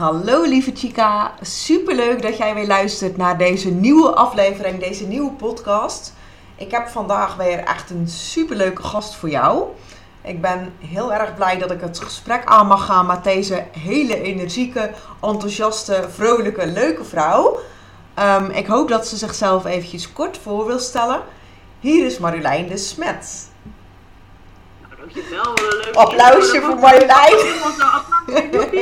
Hallo lieve Chica, superleuk dat jij weer luistert naar deze nieuwe aflevering, deze nieuwe podcast. Ik heb vandaag weer echt een superleuke gast voor jou. Ik ben heel erg blij dat ik het gesprek aan mag gaan met deze hele energieke, enthousiaste, vrolijke, leuke vrouw. Ehm, ik hoop dat ze zichzelf eventjes kort voor wil stellen. Hier is Marjolein de Smet. Een leuk Applausje voor Marjolein.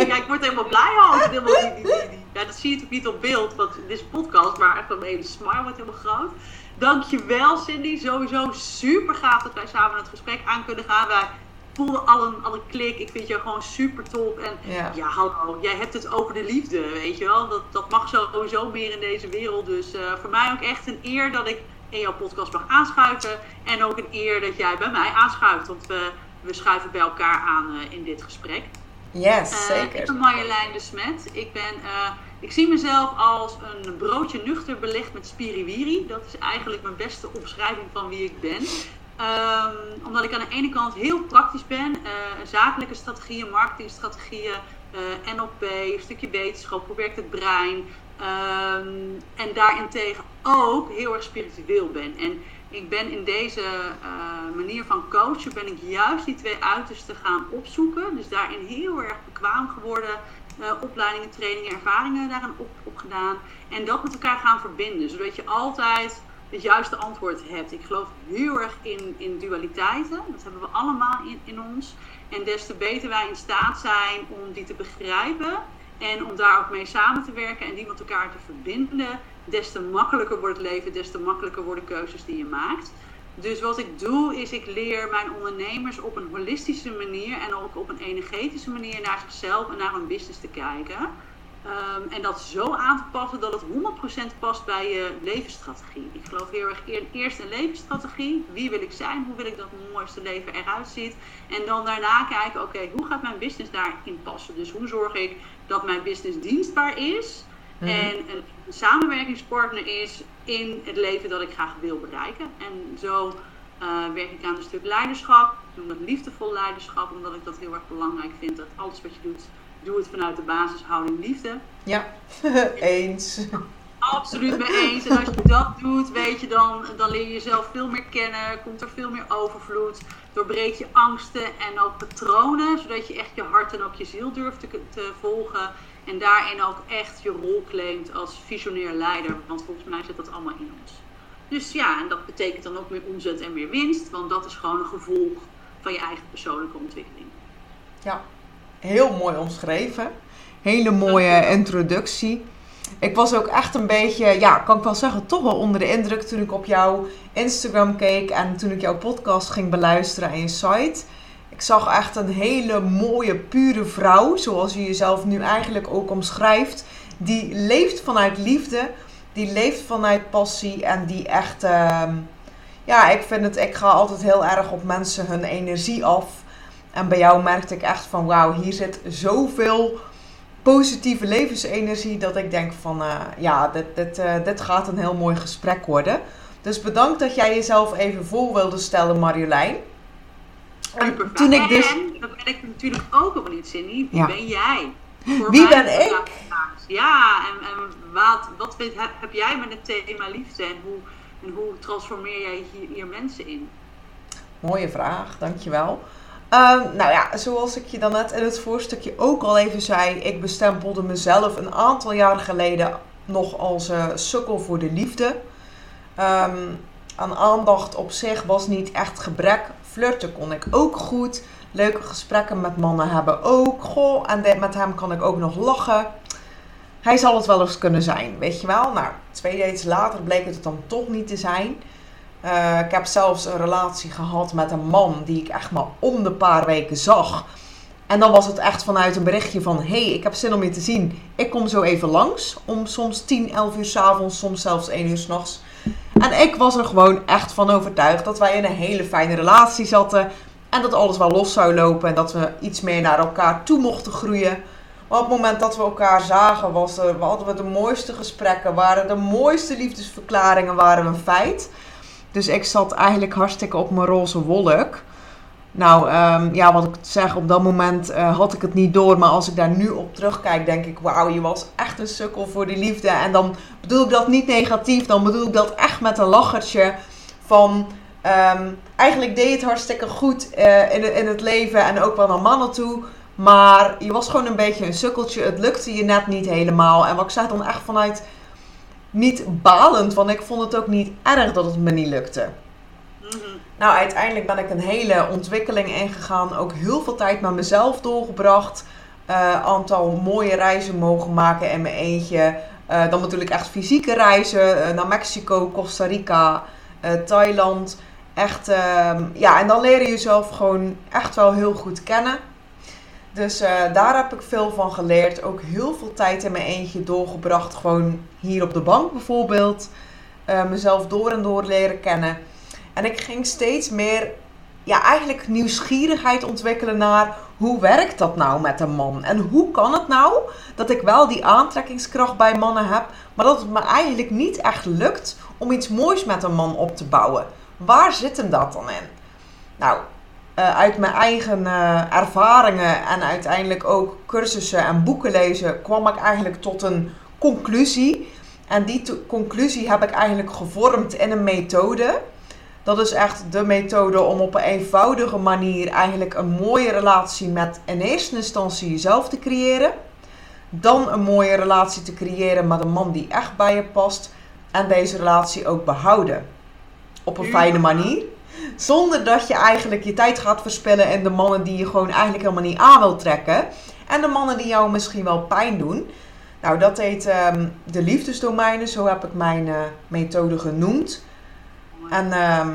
Ja, ik word helemaal blij al. Helemaal die, die, die, die. Ja, dat zie je natuurlijk niet op beeld, want dit is een podcast, maar echt mijn hele smile wordt helemaal groot. Dankjewel Cindy, sowieso super gaaf dat wij samen het gesprek aan kunnen gaan. Wij voelden al een, al een klik, ik vind jou gewoon super top. En Ja. ja, hallo, jij hebt het over de liefde, weet je wel. Dat, dat mag sowieso meer in deze wereld. Dus eh, voor mij ook echt een eer dat ik in jouw podcast mag aanschuiven. En ook een eer dat jij bij mij aanschuift, want we, we schuiven bij elkaar aan eh, in dit gesprek. Yes, Eh, zeker. ik ben Marjolein de Smet. Ik, ben, eh, ik zie mezelf als een broodje nuchter belegd met spiriwiri. Dat is eigenlijk mijn beste omschrijving van wie ik ben. Ehm, omdat ik aan de ene kant heel praktisch ben. zakelijke strategieën, marketingstrategieën, eh, NLP, een stukje wetenschap, hoe werkt het brein. Ehm, en daarentegen ook heel erg spiritueel ben. En ik ben in deze eh, manier van coachen, ben ik juist die twee uitersten gaan opzoeken. Dus daarin heel erg bekwaam geworden. eh, opleidingen, trainingen, ervaringen daarin op, opgedaan. En dat met elkaar gaan verbinden. Zodat je altijd het juiste antwoord hebt. Ik geloof heel erg in, in dualiteiten. Dat hebben we allemaal in, in ons. En des te beter wij in staat zijn om die te begrijpen. En om daar ook mee samen te werken en die met elkaar te verbinden. Des te makkelijker wordt het leven, des te makkelijker worden keuzes die je maakt. Dus wat ik doe, is ik leer mijn ondernemers op een holistische manier en ook op een energetische manier naar zichzelf en naar hun business te kijken. Ehm, en dat zo aan te passen dat het 100% past bij je levensstrategie. Ik geloof heel erg in eerst een levensstrategie. Wie wil ik zijn? Hoe wil ik dat mijn mooiste leven eruit ziet? En dan daarna kijken, oké, hoe gaat mijn business daarin passen? Dus hoe zorg ik dat mijn business dienstbaar is? En een, een samenwerkingspartner is in het leven dat ik graag wil bereiken. En zo eh, werk ik aan een stuk leiderschap. Ik noem dat liefdevol leiderschap, omdat ik dat heel erg belangrijk vind. Dat alles wat je doet, doe het vanuit de basishouding liefde. Ja, eens. Absoluut mee eens. En als je dat doet, weet je dan, dan leer je jezelf veel meer kennen. Komt er veel meer overvloed. Doorbreek je angsten en ook patronen. Zodat je echt je hart en ook je ziel durft te, te volgen. En daarin ook echt je rol claimt als visionair leider. Want volgens mij zit dat allemaal in ons. Dus ja, en dat betekent dan ook meer omzet en meer winst. Want dat is gewoon een gevolg van je eigen persoonlijke ontwikkeling. Ja, heel mooi omschreven. Hele mooie introductie. Ik was ook echt een beetje, ja, kan ik wel zeggen, toch wel onder de indruk toen ik op jouw Instagram keek en toen ik jouw podcast ging beluisteren en je site. Ik zag echt een hele mooie, pure vrouw, zoals je jezelf nu eigenlijk ook omschrijft. Die leeft vanuit liefde, die leeft vanuit passie en die echt, ehm, ja, ik vind het, ik ga altijd heel erg op mensen hun energie af. En bij jou merkte ik echt van, wauw, hier zit zoveel positieve levensenergie dat ik denk van, eh, ja, dit, dit, eh, dit gaat een heel mooi gesprek worden. Dus bedankt dat jij jezelf even voor wilde stellen, Marjolein. En Super toen ik dus... En, dat ben ik natuurlijk ook nog niet, Cindy. Wie Ja. ben jij? Voor Wie ben ik? Ja, en, en wat, wat vind- heb, heb jij met het thema liefde en hoe, en hoe transformeer jij hier, hier mensen in? Mooie vraag, dankjewel. Ehm nou ja, zoals ik je dan net in het voorstukje ook al even zei, ik bestempelde mezelf een aantal jaren geleden nog als eh, sukkel voor de liefde. Ehm, aan aandacht op zich was niet echt gebrek. Flirten kon ik ook goed. Leuke gesprekken met mannen hebben ook. Goh, en met hem kan ik ook nog lachen. Hij zal het wel eens kunnen zijn, weet je wel. Nou, twee dates later bleek het dan toch niet te zijn. Eh, ik heb zelfs een relatie gehad met een man die ik echt maar om de paar weken zag. En dan was het echt vanuit een berichtje van: hey, ik heb zin om je te zien. Ik kom zo even langs. Om soms 10, 11 uur s'avonds, soms zelfs 1 uur s'nachts. En ik was er gewoon echt van overtuigd dat wij in een hele fijne relatie zaten. En dat alles wel los zou lopen en dat we iets meer naar elkaar toe mochten groeien. Maar op het moment dat we elkaar zagen, was er, hadden we de mooiste gesprekken, waren de mooiste liefdesverklaringen, waren een feit. Dus ik zat eigenlijk hartstikke op mijn roze wolk. Nou, ehm, ja, wat ik zeg, op dat moment eh, had ik het niet door. Maar als ik daar nu op terugkijk, denk ik, wauw, je was echt een sukkel voor die liefde. En dan bedoel ik dat niet negatief, dan bedoel ik dat echt met een lachertje van... Ehm, eigenlijk deed je het hartstikke goed uh, in, in het leven en ook wel naar mannen toe. Maar je was gewoon een beetje een sukkeltje. Het lukte je net niet helemaal. En wat ik zei dan echt vanuit niet balend, want ik vond het ook niet erg dat het me niet lukte. Mhm. Nou, uiteindelijk ben ik een hele ontwikkeling ingegaan. Ook heel veel tijd met mezelf doorgebracht. Uh, aantal mooie reizen mogen maken in mijn eentje. Uh, dan natuurlijk echt fysieke reizen uh, naar Mexico, Costa Rica, Thailand. Echt, ehm, ja, en dan leer je jezelf gewoon echt wel heel goed kennen. Dus daar heb ik veel van geleerd. Ook heel veel tijd in mijn eentje doorgebracht. Gewoon hier op de bank bijvoorbeeld. mezelf door en door leren kennen. En ik ging steeds meer, ja, eigenlijk nieuwsgierigheid ontwikkelen naar hoe werkt dat nou met een man? En hoe kan het nou dat ik wel die aantrekkingskracht bij mannen heb, maar dat het me eigenlijk niet echt lukt om iets moois met een man op te bouwen? Waar zit hem dat dan in? Nou, uh, uit mijn eigen uh, ervaringen en uiteindelijk ook cursussen en boeken lezen, kwam ik eigenlijk tot een conclusie. En die conclusie heb ik eigenlijk gevormd in een methode. Dat is echt de methode om op een eenvoudige manier eigenlijk een mooie relatie met in eerste instantie jezelf te creëren. Dan een mooie relatie te creëren met een man die echt bij je past. En deze relatie ook behouden. Op een fijne manier. Zonder dat je eigenlijk je tijd gaat verspillen in de mannen die je gewoon eigenlijk helemaal niet aan wil trekken. En de mannen die jou misschien wel pijn doen. Nou, dat heet um, de liefdesdomeinen. Zo heb ik mijn uh, methode genoemd. En ehm,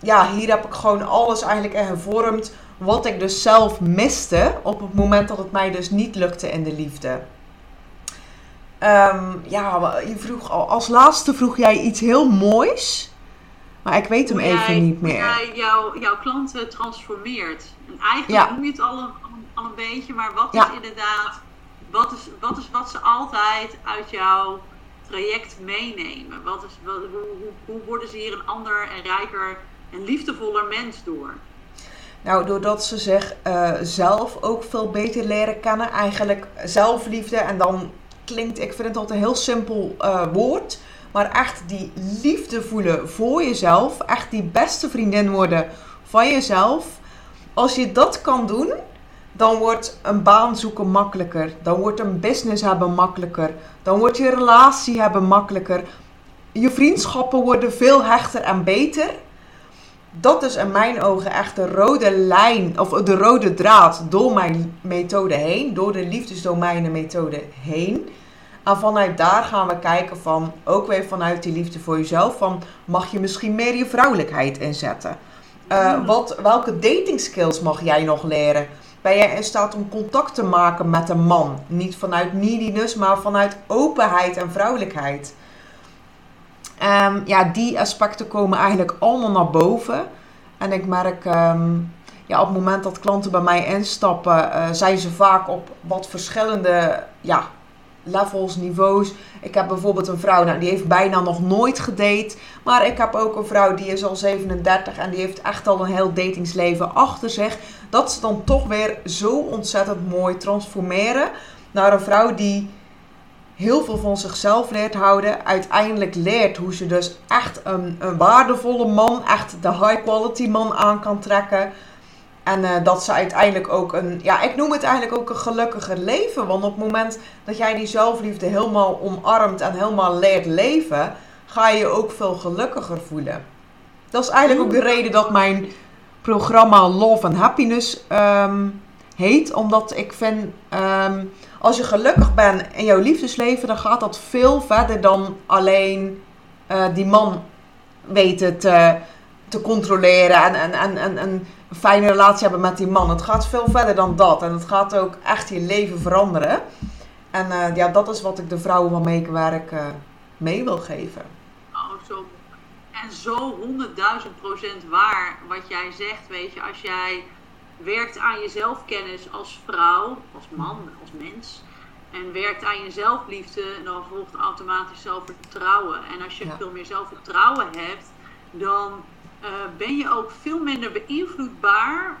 ja, hier heb ik gewoon alles eigenlijk in gevormd wat ik dus zelf miste op het moment dat het mij dus niet lukte in de liefde. Um, ja, je vroeg als laatste vroeg jij iets heel moois, maar ik weet hem even niet meer. Jij jouw, jouw klanten transformeert. En eigenlijk noem je het al een, al een beetje, maar wat is inderdaad, wat is, wat is wat ze altijd uit jouw traject meenemen? Wat is, wat, hoe, hoe, worden ze hier een ander en rijker en liefdevoller mens door? Nou, doordat ze zich uh, zelf ook veel beter leren kennen. Eigenlijk zelfliefde. En dan klinkt, ik vind het altijd een heel simpel uh, woord. Maar echt die liefde voelen voor jezelf. Echt die beste vriendin worden van jezelf. Als je dat kan doen, dan wordt een baan zoeken makkelijker. Dan wordt een business hebben makkelijker. Dan wordt je relatie hebben makkelijker. Je vriendschappen worden veel hechter en beter. Dat is in mijn ogen echt de rode lijn, of de rode draad door mijn methode heen, door de liefdesdomeinen methode heen. En vanuit daar gaan we kijken van, ook weer vanuit die liefde voor jezelf, van mag je misschien meer je vrouwelijkheid inzetten? Uh, wat, welke dating skills mag jij nog leren? ben jij in staat om contact te maken met een man. Niet vanuit neediness, maar vanuit openheid en vrouwelijkheid. Um, ja, die aspecten komen eigenlijk allemaal naar boven. En ik merk, um, ja, op het moment dat klanten bij mij instappen, uh, zijn ze vaak op wat verschillende ja, levels, niveaus. Ik heb bijvoorbeeld een vrouw, nou, die heeft bijna nog nooit gedate. Maar ik heb ook een vrouw die is al 37 en die heeft echt al een heel datingsleven achter zich. Dat ze dan toch weer zo ontzettend mooi transformeren naar een vrouw die heel veel van zichzelf leert houden. Uiteindelijk leert hoe ze dus echt een, een waardevolle man, echt de high quality man aan kan trekken. En uh, dat ze uiteindelijk ook een, ja, ik noem het eigenlijk ook een gelukkiger leven. Want op het moment dat jij die zelfliefde helemaal omarmt en helemaal leert leven, ga je je ook veel gelukkiger voelen. Dat is eigenlijk ook de reden dat mijn programma Love and Happiness um, heet. Omdat ik vind, um, als je gelukkig bent in jouw liefdesleven, dan gaat dat veel verder dan alleen uh, die man weten te, te controleren en, en, en, en, en een fijne relatie hebben met die man. Het gaat veel verder dan dat. En het gaat ook echt je leven veranderen. En uh, ja, dat is wat ik de vrouwen waarmee ik werk uh, mee wil geven. Oh, zo. En zo honderdduizend procent waar wat jij zegt. Weet je, als jij werkt aan je zelfkennis als vrouw, als man, als mens. En werkt aan je zelfliefde, dan volgt automatisch zelfvertrouwen. En als je veel meer zelfvertrouwen hebt, dan ben je ook veel minder beïnvloedbaar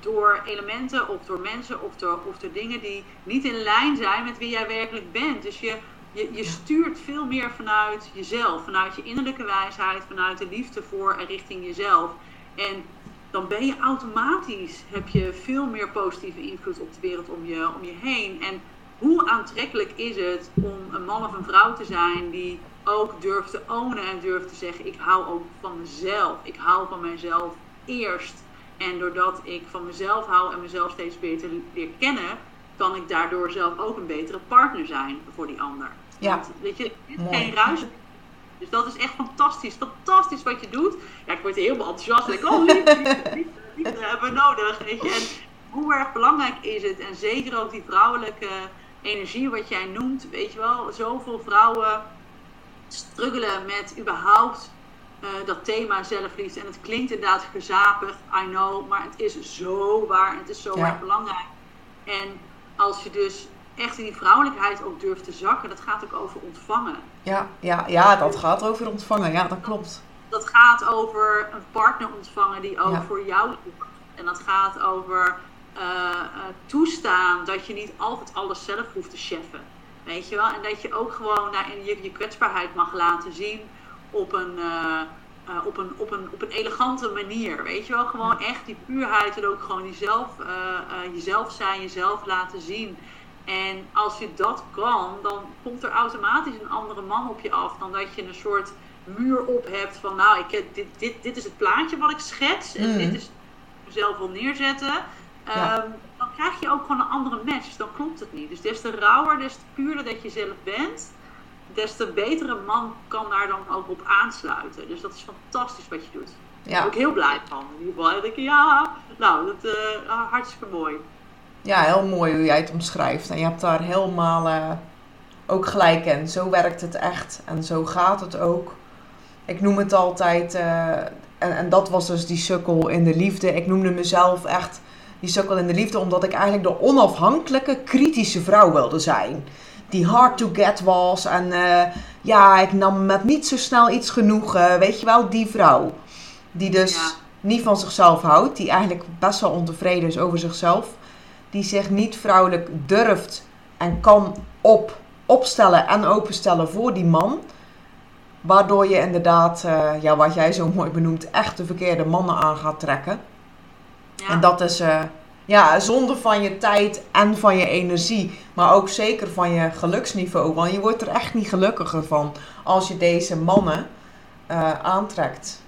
door elementen of door mensen of door, of door dingen die niet in lijn zijn met wie jij werkelijk bent. Dus je, je, je stuurt veel meer vanuit jezelf, vanuit je innerlijke wijsheid, vanuit de liefde voor en richting jezelf. En dan ben je automatisch, heb je veel meer positieve invloed op de wereld om je, om je heen. En hoe aantrekkelijk is het om een man of een vrouw te zijn die ook durft te ownen en durft te zeggen: Ik hou ook van mezelf. Ik hou van mezelf eerst. En doordat ik van mezelf hou en mezelf steeds beter leer kennen, kan ik daardoor zelf ook een betere partner zijn voor die ander. Ja. Want, weet je, dit is geen ruis. Dus dat is echt fantastisch. Fantastisch wat je doet. Ja, ik word helemaal enthousiast. Ik, oh, liefde, liefde, liefde hebben we nodig. Weet je. En hoe erg belangrijk is het? En zeker ook die vrouwelijke energie wat jij noemt. Weet je wel, zoveel vrouwen struggelen met überhaupt uh, dat thema zelfliefde. En het klinkt inderdaad gezapig, I know, maar het is zo waar en het is zo erg belangrijk. En als je dus echt in die vrouwelijkheid ook durft te zakken, dat gaat ook over ontvangen. Ja, ja, ja dat gaat over ontvangen, ja, dat klopt. Dat gaat over een partner ontvangen die ook voor jou doet. En dat gaat over uh, uh, toestaan dat je niet altijd alles zelf hoeft te cheffen. Weet je wel? En dat je ook gewoon nou, je, je kwetsbaarheid mag laten zien op een, uh, uh, op, een, op, een, op een elegante manier. Weet je wel? Gewoon echt die puurheid en ook gewoon jezelf, uh, jezelf zijn, jezelf laten zien. En als je dat kan, dan komt er automatisch een andere man op je af dan dat je een soort muur op hebt van nou, ik, dit, dit, dit is het plaatje wat ik schets en mm. dit is mezelf wil neerzetten. Ja. Um, dan krijg je ook gewoon een andere match. Dan klopt het niet. Dus des te rauwer, des te puurder dat je zelf bent, des te betere man kan daar dan ook op aansluiten. Dus dat is fantastisch wat je doet. Ja. Daar ben ik heel blij van. In ieder geval denk ik, ja, nou, dat uh, hartstikke mooi. Ja, heel mooi hoe jij het omschrijft. En je hebt daar helemaal uh, ook gelijk in. Zo werkt het echt. En zo gaat het ook. Ik noem het altijd, uh, en, en dat was dus die sukkel in de liefde. Ik noemde mezelf echt die sukkel in de liefde omdat ik eigenlijk de onafhankelijke, kritische vrouw wilde zijn die hard to get was. En uh, ja, ik nam met niet zo snel iets genoeg. Uh, weet je wel, die vrouw. Die dus niet van zichzelf houdt. Die eigenlijk best wel ontevreden is over zichzelf. Die zich niet vrouwelijk durft en kan op, opstellen en openstellen voor die man. Waardoor je inderdaad, uh, ja, wat jij zo mooi benoemt, echt de verkeerde mannen aan gaat trekken. Ja. En dat is ja, zonde van je tijd en van je energie. Maar ook zeker van je geluksniveau. Want je wordt er echt niet gelukkiger van als je deze mannen uh, aantrekt.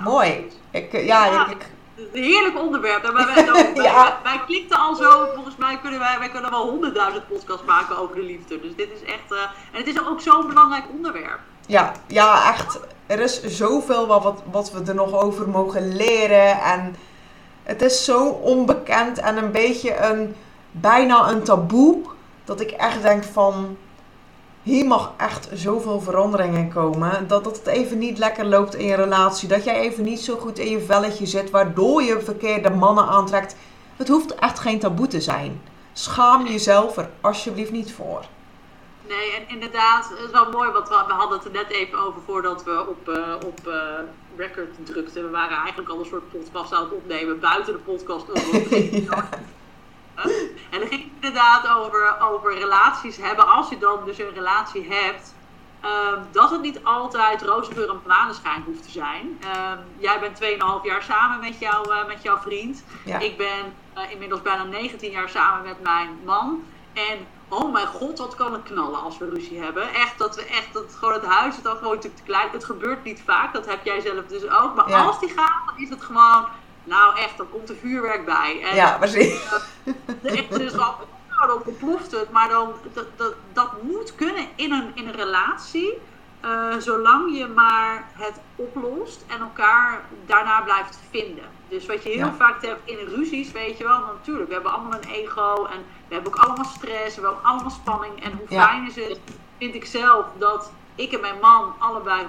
Mooi. Ik, uh, ja, ja, ik, een heerlijk onderwerp. Wij, wij, wij, ja. wij, klikten al zo, volgens mij kunnen wij, wij kunnen wel honderdduizend podcasts maken over de liefde. Dus dit is echt, uh, en het is ook zo'n belangrijk onderwerp. Ja, ja, echt. Er is zoveel wat, wat we er nog over mogen leren. En het is zo onbekend en een beetje een, bijna een taboe. Dat ik echt denk van, hier mag echt zoveel veranderingen komen. Dat, dat het even niet lekker loopt in je relatie. Dat jij even niet zo goed in je velletje zit, waardoor je verkeerde mannen aantrekt. Het hoeft echt geen taboe te zijn. Schaam jezelf er alsjeblieft niet voor. Nee, en inderdaad, het is wel mooi, want we, hadden het er net even over voordat we op, uh, op uh, record drukten. We waren eigenlijk al een soort podcast aan het opnemen buiten de podcast. ja. En dan ging het inderdaad over, over relaties hebben. Als je dan dus een relatie hebt, um, dat het niet altijd roze en maneschijn hoeft te zijn. Um, jij bent 2,5 jaar samen met, jou, uh, met jouw vriend. Ja. Ik ben inmiddels bijna 19 jaar samen met mijn man. En oh mijn god, wat kan het knallen als we ruzie hebben. Echt, dat we echt, dat gewoon het huis is dan gewoon te klein. Het gebeurt niet vaak, dat heb jij zelf dus ook. Maar als die gaat, dan is het gewoon, nou echt, dan komt er vuurwerk bij. En, ja, precies. Uh, echt, dus dan, nou, dan ontploft het. Maar dan, dat, dat, dat moet kunnen in een, in een relatie. Uh, zolang je maar het oplost en elkaar daarna blijft vinden. Dus wat je heel vaak hebt in ruzies, weet je wel, natuurlijk, we hebben allemaal een ego en we hebben ook allemaal stress, we hebben allemaal spanning. En hoe fijn is het, vind ik zelf, dat ik en mijn man allebei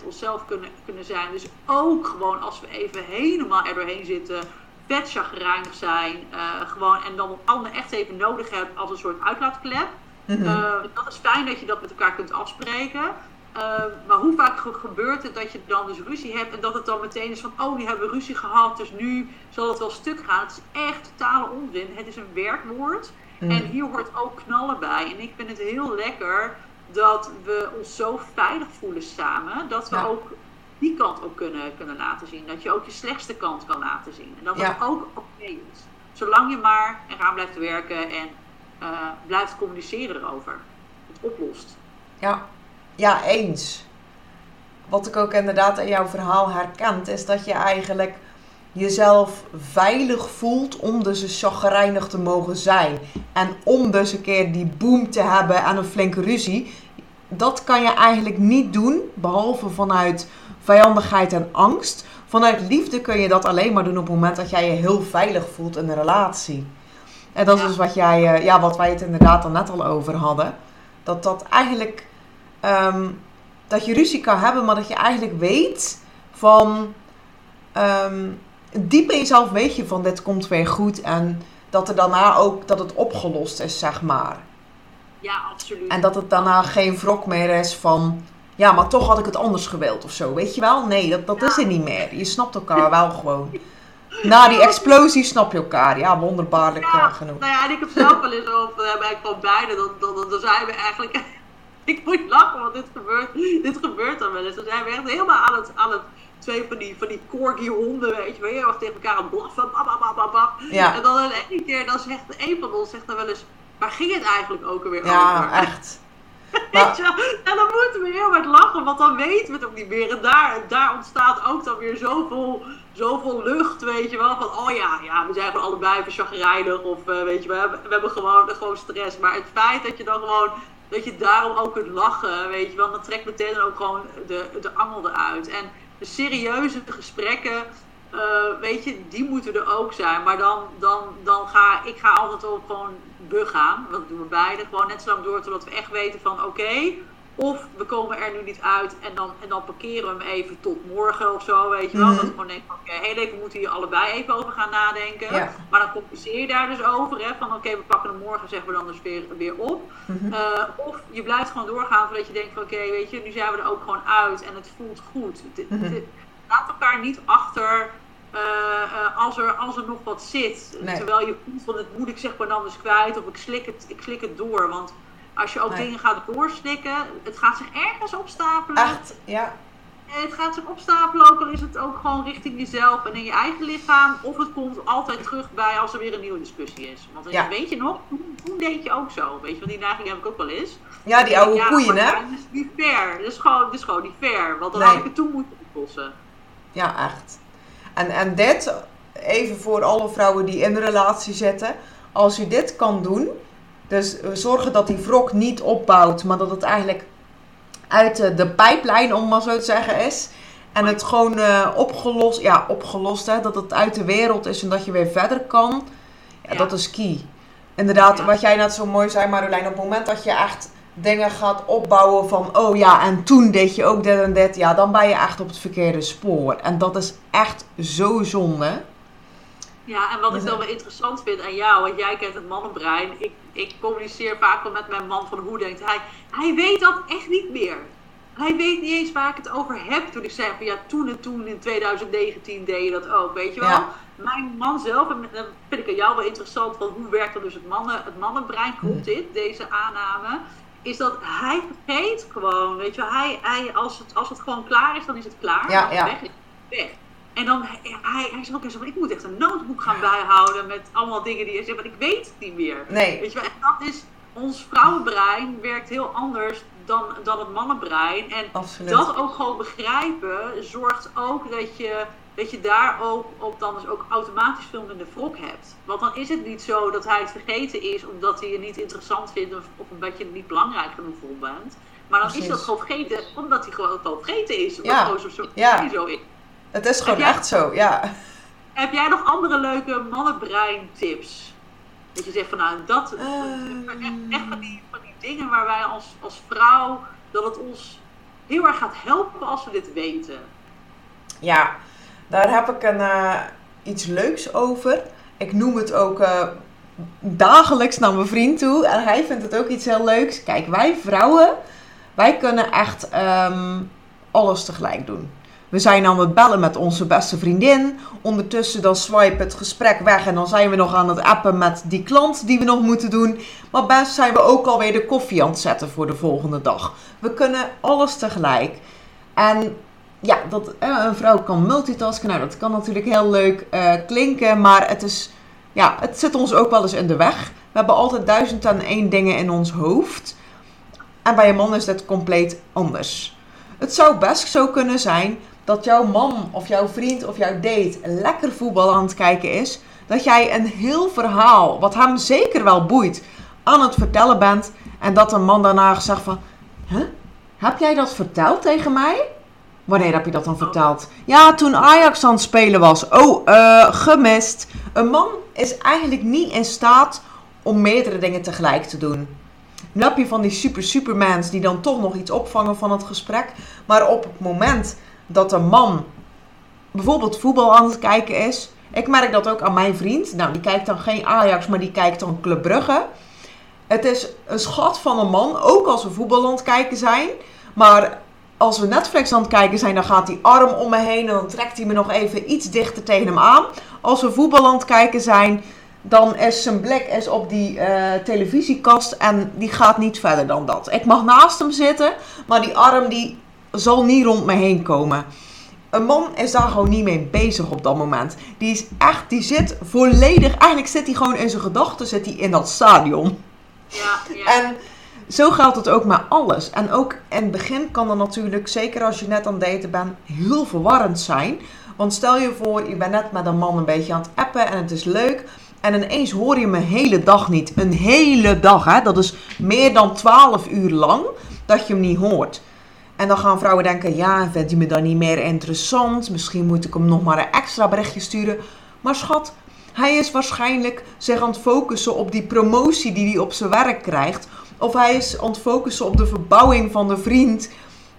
100% onszelf kunnen, kunnen zijn. Dus ook gewoon als we even helemaal er doorheen zitten, vet chagrijnig zijn. Uh, gewoon, en dan een ander echt even nodig hebt als een soort uitlaatklep. Mm -hmm. uh, dat is fijn dat je dat met elkaar kunt afspreken. Ehm, maar hoe vaak gebeurt het dat je dan dus ruzie hebt en dat het dan meteen is van, oh, die hebben ruzie gehad, dus nu zal het wel stuk gaan. Het is echt totale onzin. Het is een werkwoord mm. en hier hoort ook knallen bij. En ik vind het heel lekker dat we ons zo veilig voelen samen, dat we ook die kant ook kunnen, kunnen laten zien. Dat je ook je slechtste kant kan laten zien. En dat het ook oké is. Zolang je maar eraan blijft werken en uh, blijft communiceren erover. Het oplost. Ja, ja, eens. Wat ik ook inderdaad in jouw verhaal herkent, is dat je eigenlijk jezelf veilig voelt om dus eens chagrijnig te mogen zijn. En om dus een keer die boom te hebben en een flinke ruzie. Dat kan je eigenlijk niet doen, behalve vanuit vijandigheid en angst. Vanuit liefde kun je dat alleen maar doen op het moment dat jij je heel veilig voelt in een relatie. En dat is dus wat, jij, eh, ja, wat wij het inderdaad al net al over hadden. Dat dat eigenlijk Ehm, dat je ruzie kan hebben, maar dat je eigenlijk weet van um, diep in jezelf weet je van dit komt weer goed en dat er daarna ook dat het opgelost is, zeg maar. Ja, absoluut. En dat het daarna geen wrok meer is van ja, maar toch had ik het anders gewild of zo, weet je wel? Nee, dat, dat is er niet meer. Je snapt elkaar wel gewoon. Na die explosie snap je elkaar. Ja, wonderbaarlijk ja, uh, genoeg. Nou ja, en ik heb zelf wel eens over, uh, bij van beide, dan, dan, dan zijn we eigenlijk ik moet lachen, want dit gebeurt, dit gebeurt dan wel eens. Dan zijn we echt helemaal aan het, aan het twee van die, van die corgi honden, weet je wel, heel erg tegen elkaar aan blaffen. Ja. En dan een ene keer, dan zegt een van ons zegt dan wel eens, waar ging het eigenlijk ook alweer ja, over? Ja, echt. Weet je? En dan moeten we heel hard lachen, want dan weten we het ook niet meer. En daar, daar ontstaat ook dan weer zoveel, zoveel lucht, weet je wel. Van, oh ja, ja we zijn gewoon allebei verschagrijnig. Of uh, weet je, we hebben, we hebben gewoon, gewoon stress. Maar het feit dat je dan gewoon dat je daarom ook kunt lachen, weet je wel. Dan trekt meteen ook gewoon de, de angel eruit. En de serieuze gesprekken, uh, weet je, die moeten er ook zijn. Maar dan, dan, dan ga ik ga altijd ook gewoon begaan. Dat doen we beide. Gewoon net zo lang door totdat we echt weten van oké, of we komen er nu niet uit en dan, en dan parkeren we hem even tot morgen of zo, weet je wel. Mm Dat we gewoon denken, oké, okay, heel even moeten hier allebei even over gaan nadenken. Maar dan compenseer je daar dus over, hè, van oké, we pakken hem morgen, zeggen we dan dus weer, weer op. Mhm. Eh, of je blijft gewoon doorgaan, zodat je denkt van oké, weet je, nu zijn we er ook gewoon uit en het voelt goed. Mhm. Laat elkaar niet achter uh, uh, als, er, als er nog wat zit. Terwijl je voelt van het moet ik zeg maar dan dus kwijt of ik slik het, ik slik het door. Want als je ook dingen gaat doorslikken, het gaat zich ergens opstapelen. Echt, ja. Het gaat zich opstapelen, ook al is het ook gewoon richting jezelf en in je eigen lichaam. Of het komt altijd terug bij als er weer een nieuwe discussie is. Want ja. weet je nog, toen, deed je ook zo. Weet je, want die neiging heb ik ook wel eens. Ja, die oude koeien, hè? Dat is niet fair. Dat is gewoon, dat is gewoon niet fair. Want dan nee. had het toen moeten oplossen. Ja, echt. En, en dit, even voor alle vrouwen die in een relatie zitten. Als je dit kan doen, dus we zorgen dat die wrok niet opbouwt, maar dat het eigenlijk uit de, de pijplijn, om maar zo te zeggen, is. En het gewoon uh, opgelost, ja, opgelost, hè, dat het uit de wereld is en dat je weer verder kan. Ja, dat is key. Inderdaad, wat jij net zo mooi zei, Marjolein, op het moment dat je echt dingen gaat opbouwen van, oh ja, en toen deed je ook dit en dit, ja, dan ben je echt op het verkeerde spoor. En dat is echt zo zonde. Ja, en wat ik dan wel interessant vind aan jou, want jij kent het mannenbrein. Ik, ik communiceer vaak wel met mijn man van hoe denkt hij. Hij weet dat echt niet meer. Hij weet niet eens waar ik het over heb. Toen ik zei van ja, toen en toen in 2019 deed je dat ook, weet je wel. Mijn man zelf, en dan vind ik aan jou wel interessant, van hoe werkt dan dus het, mannen, het mannenbrein, klopt mm. dit, deze aanname? Is dat hij vergeet gewoon, weet je wel. Hij, hij, als, het, als het gewoon klaar is, dan is het klaar. Ja, ja. Weg, weg. En dan, hij, hij zegt ook eens van, ik moet echt een notebook gaan bijhouden met allemaal dingen die je zegt, maar ik weet het niet meer. Nee. Weet je wel, en dat is, ons vrouwenbrein werkt heel anders dan, dan het mannenbrein. En Absoluut. dat ook gewoon begrijpen, zorgt ook dat je, dat je daar ook, op dan dus ook automatisch veel minder wrok hebt. Want dan is het niet zo dat hij het vergeten is omdat hij je niet interessant vindt of, of omdat je het niet belangrijk genoeg voor bent. Maar dan is dat gewoon vergeten omdat hij gewoon al vergeten is. Omdat ja. gewoon zo, zo, ja. zo is. Het is gewoon echt zo, ja. Heb jij nog andere leuke mannenbrein tips? Dat je zegt van nou, dat, uh, echt van die, van die dingen waar wij als, als vrouw, dat het ons heel erg gaat helpen als we dit weten. Ja, daar heb ik een, uh, iets leuks over. Ik noem het ook uh, dagelijks naar mijn vriend toe. En hij vindt het ook iets heel leuks. Kijk, wij vrouwen, Wij kunnen echt ehm, alles tegelijk doen. We zijn aan het bellen met onze beste vriendin. Ondertussen dan swipe het gesprek weg en dan zijn we nog aan het appen met die klant die we nog moeten doen. Maar best zijn we ook alweer de koffie aan het zetten voor de volgende dag. We kunnen alles tegelijk. En ja, dat eh, een vrouw kan multitasken, nou dat kan natuurlijk heel leuk eh, klinken, maar het is, ja, het zit ons ook wel eens in de weg. We hebben altijd duizend en één dingen in ons hoofd. En bij een man is dat compleet anders. Het zou best zo kunnen zijn dat jouw man of jouw vriend of jouw date lekker voetbal aan het kijken is. Dat jij een heel verhaal, wat hem zeker wel boeit, aan het vertellen bent. En dat een man daarna zegt van, huh? heb jij dat verteld tegen mij? Wanneer heb je dat dan verteld? Ja, toen Ajax aan het spelen was. Oh, uh, gemist. Een man is eigenlijk niet in staat om meerdere dingen tegelijk te doen. Nu heb je van die super supermans die dan toch nog iets opvangen van het gesprek. Maar op het moment dat een man bijvoorbeeld voetbal aan het kijken is. Ik merk dat ook aan mijn vriend. Nou, die kijkt dan geen Ajax, maar die kijkt dan Club Brugge. Het is een schat van een man, ook als we voetbal aan het kijken zijn. Maar als we Netflix aan het kijken zijn, dan gaat die arm om me heen en dan trekt hij me nog even iets dichter tegen hem aan. Als we voetbal aan het kijken zijn, dan is zijn blik is op die uh, televisiekast en die gaat niet verder dan dat. Ik mag naast hem zitten, maar die arm die zal niet rond me heen komen. Een man is daar gewoon niet mee bezig op dat moment. Die is echt, die zit volledig, eigenlijk zit hij gewoon in zijn gedachten, zit hij in dat stadion. Ja, ja. En zo geldt het ook met alles. En ook in het begin kan er natuurlijk, zeker als je net aan het daten bent, heel verwarrend zijn. Want stel je voor, je bent net met een man een beetje aan het appen en het is leuk. En ineens hoor je hem een hele dag niet. Een hele dag, hè? Dat is meer dan 12 uur lang dat je hem niet hoort. En dan gaan vrouwen denken, ja, vindt hij me dan niet meer interessant? Misschien moet ik hem nog maar een extra berichtje sturen. Maar schat, hij is waarschijnlijk zich aan het focussen op die promotie die hij op zijn werk krijgt. Of hij is aan het focussen op de verbouwing van de vriend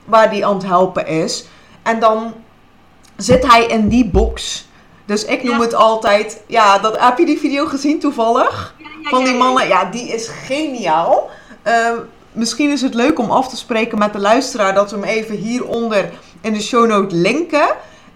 waar hij aan het helpen is. En dan zit hij in die box. Dus ik noem het altijd. Ja, dat, heb je die video gezien toevallig? van die mannen. Ja, die is geniaal. Uh, misschien is het leuk om af te spreken met de luisteraar dat we hem even hieronder in de show note linken.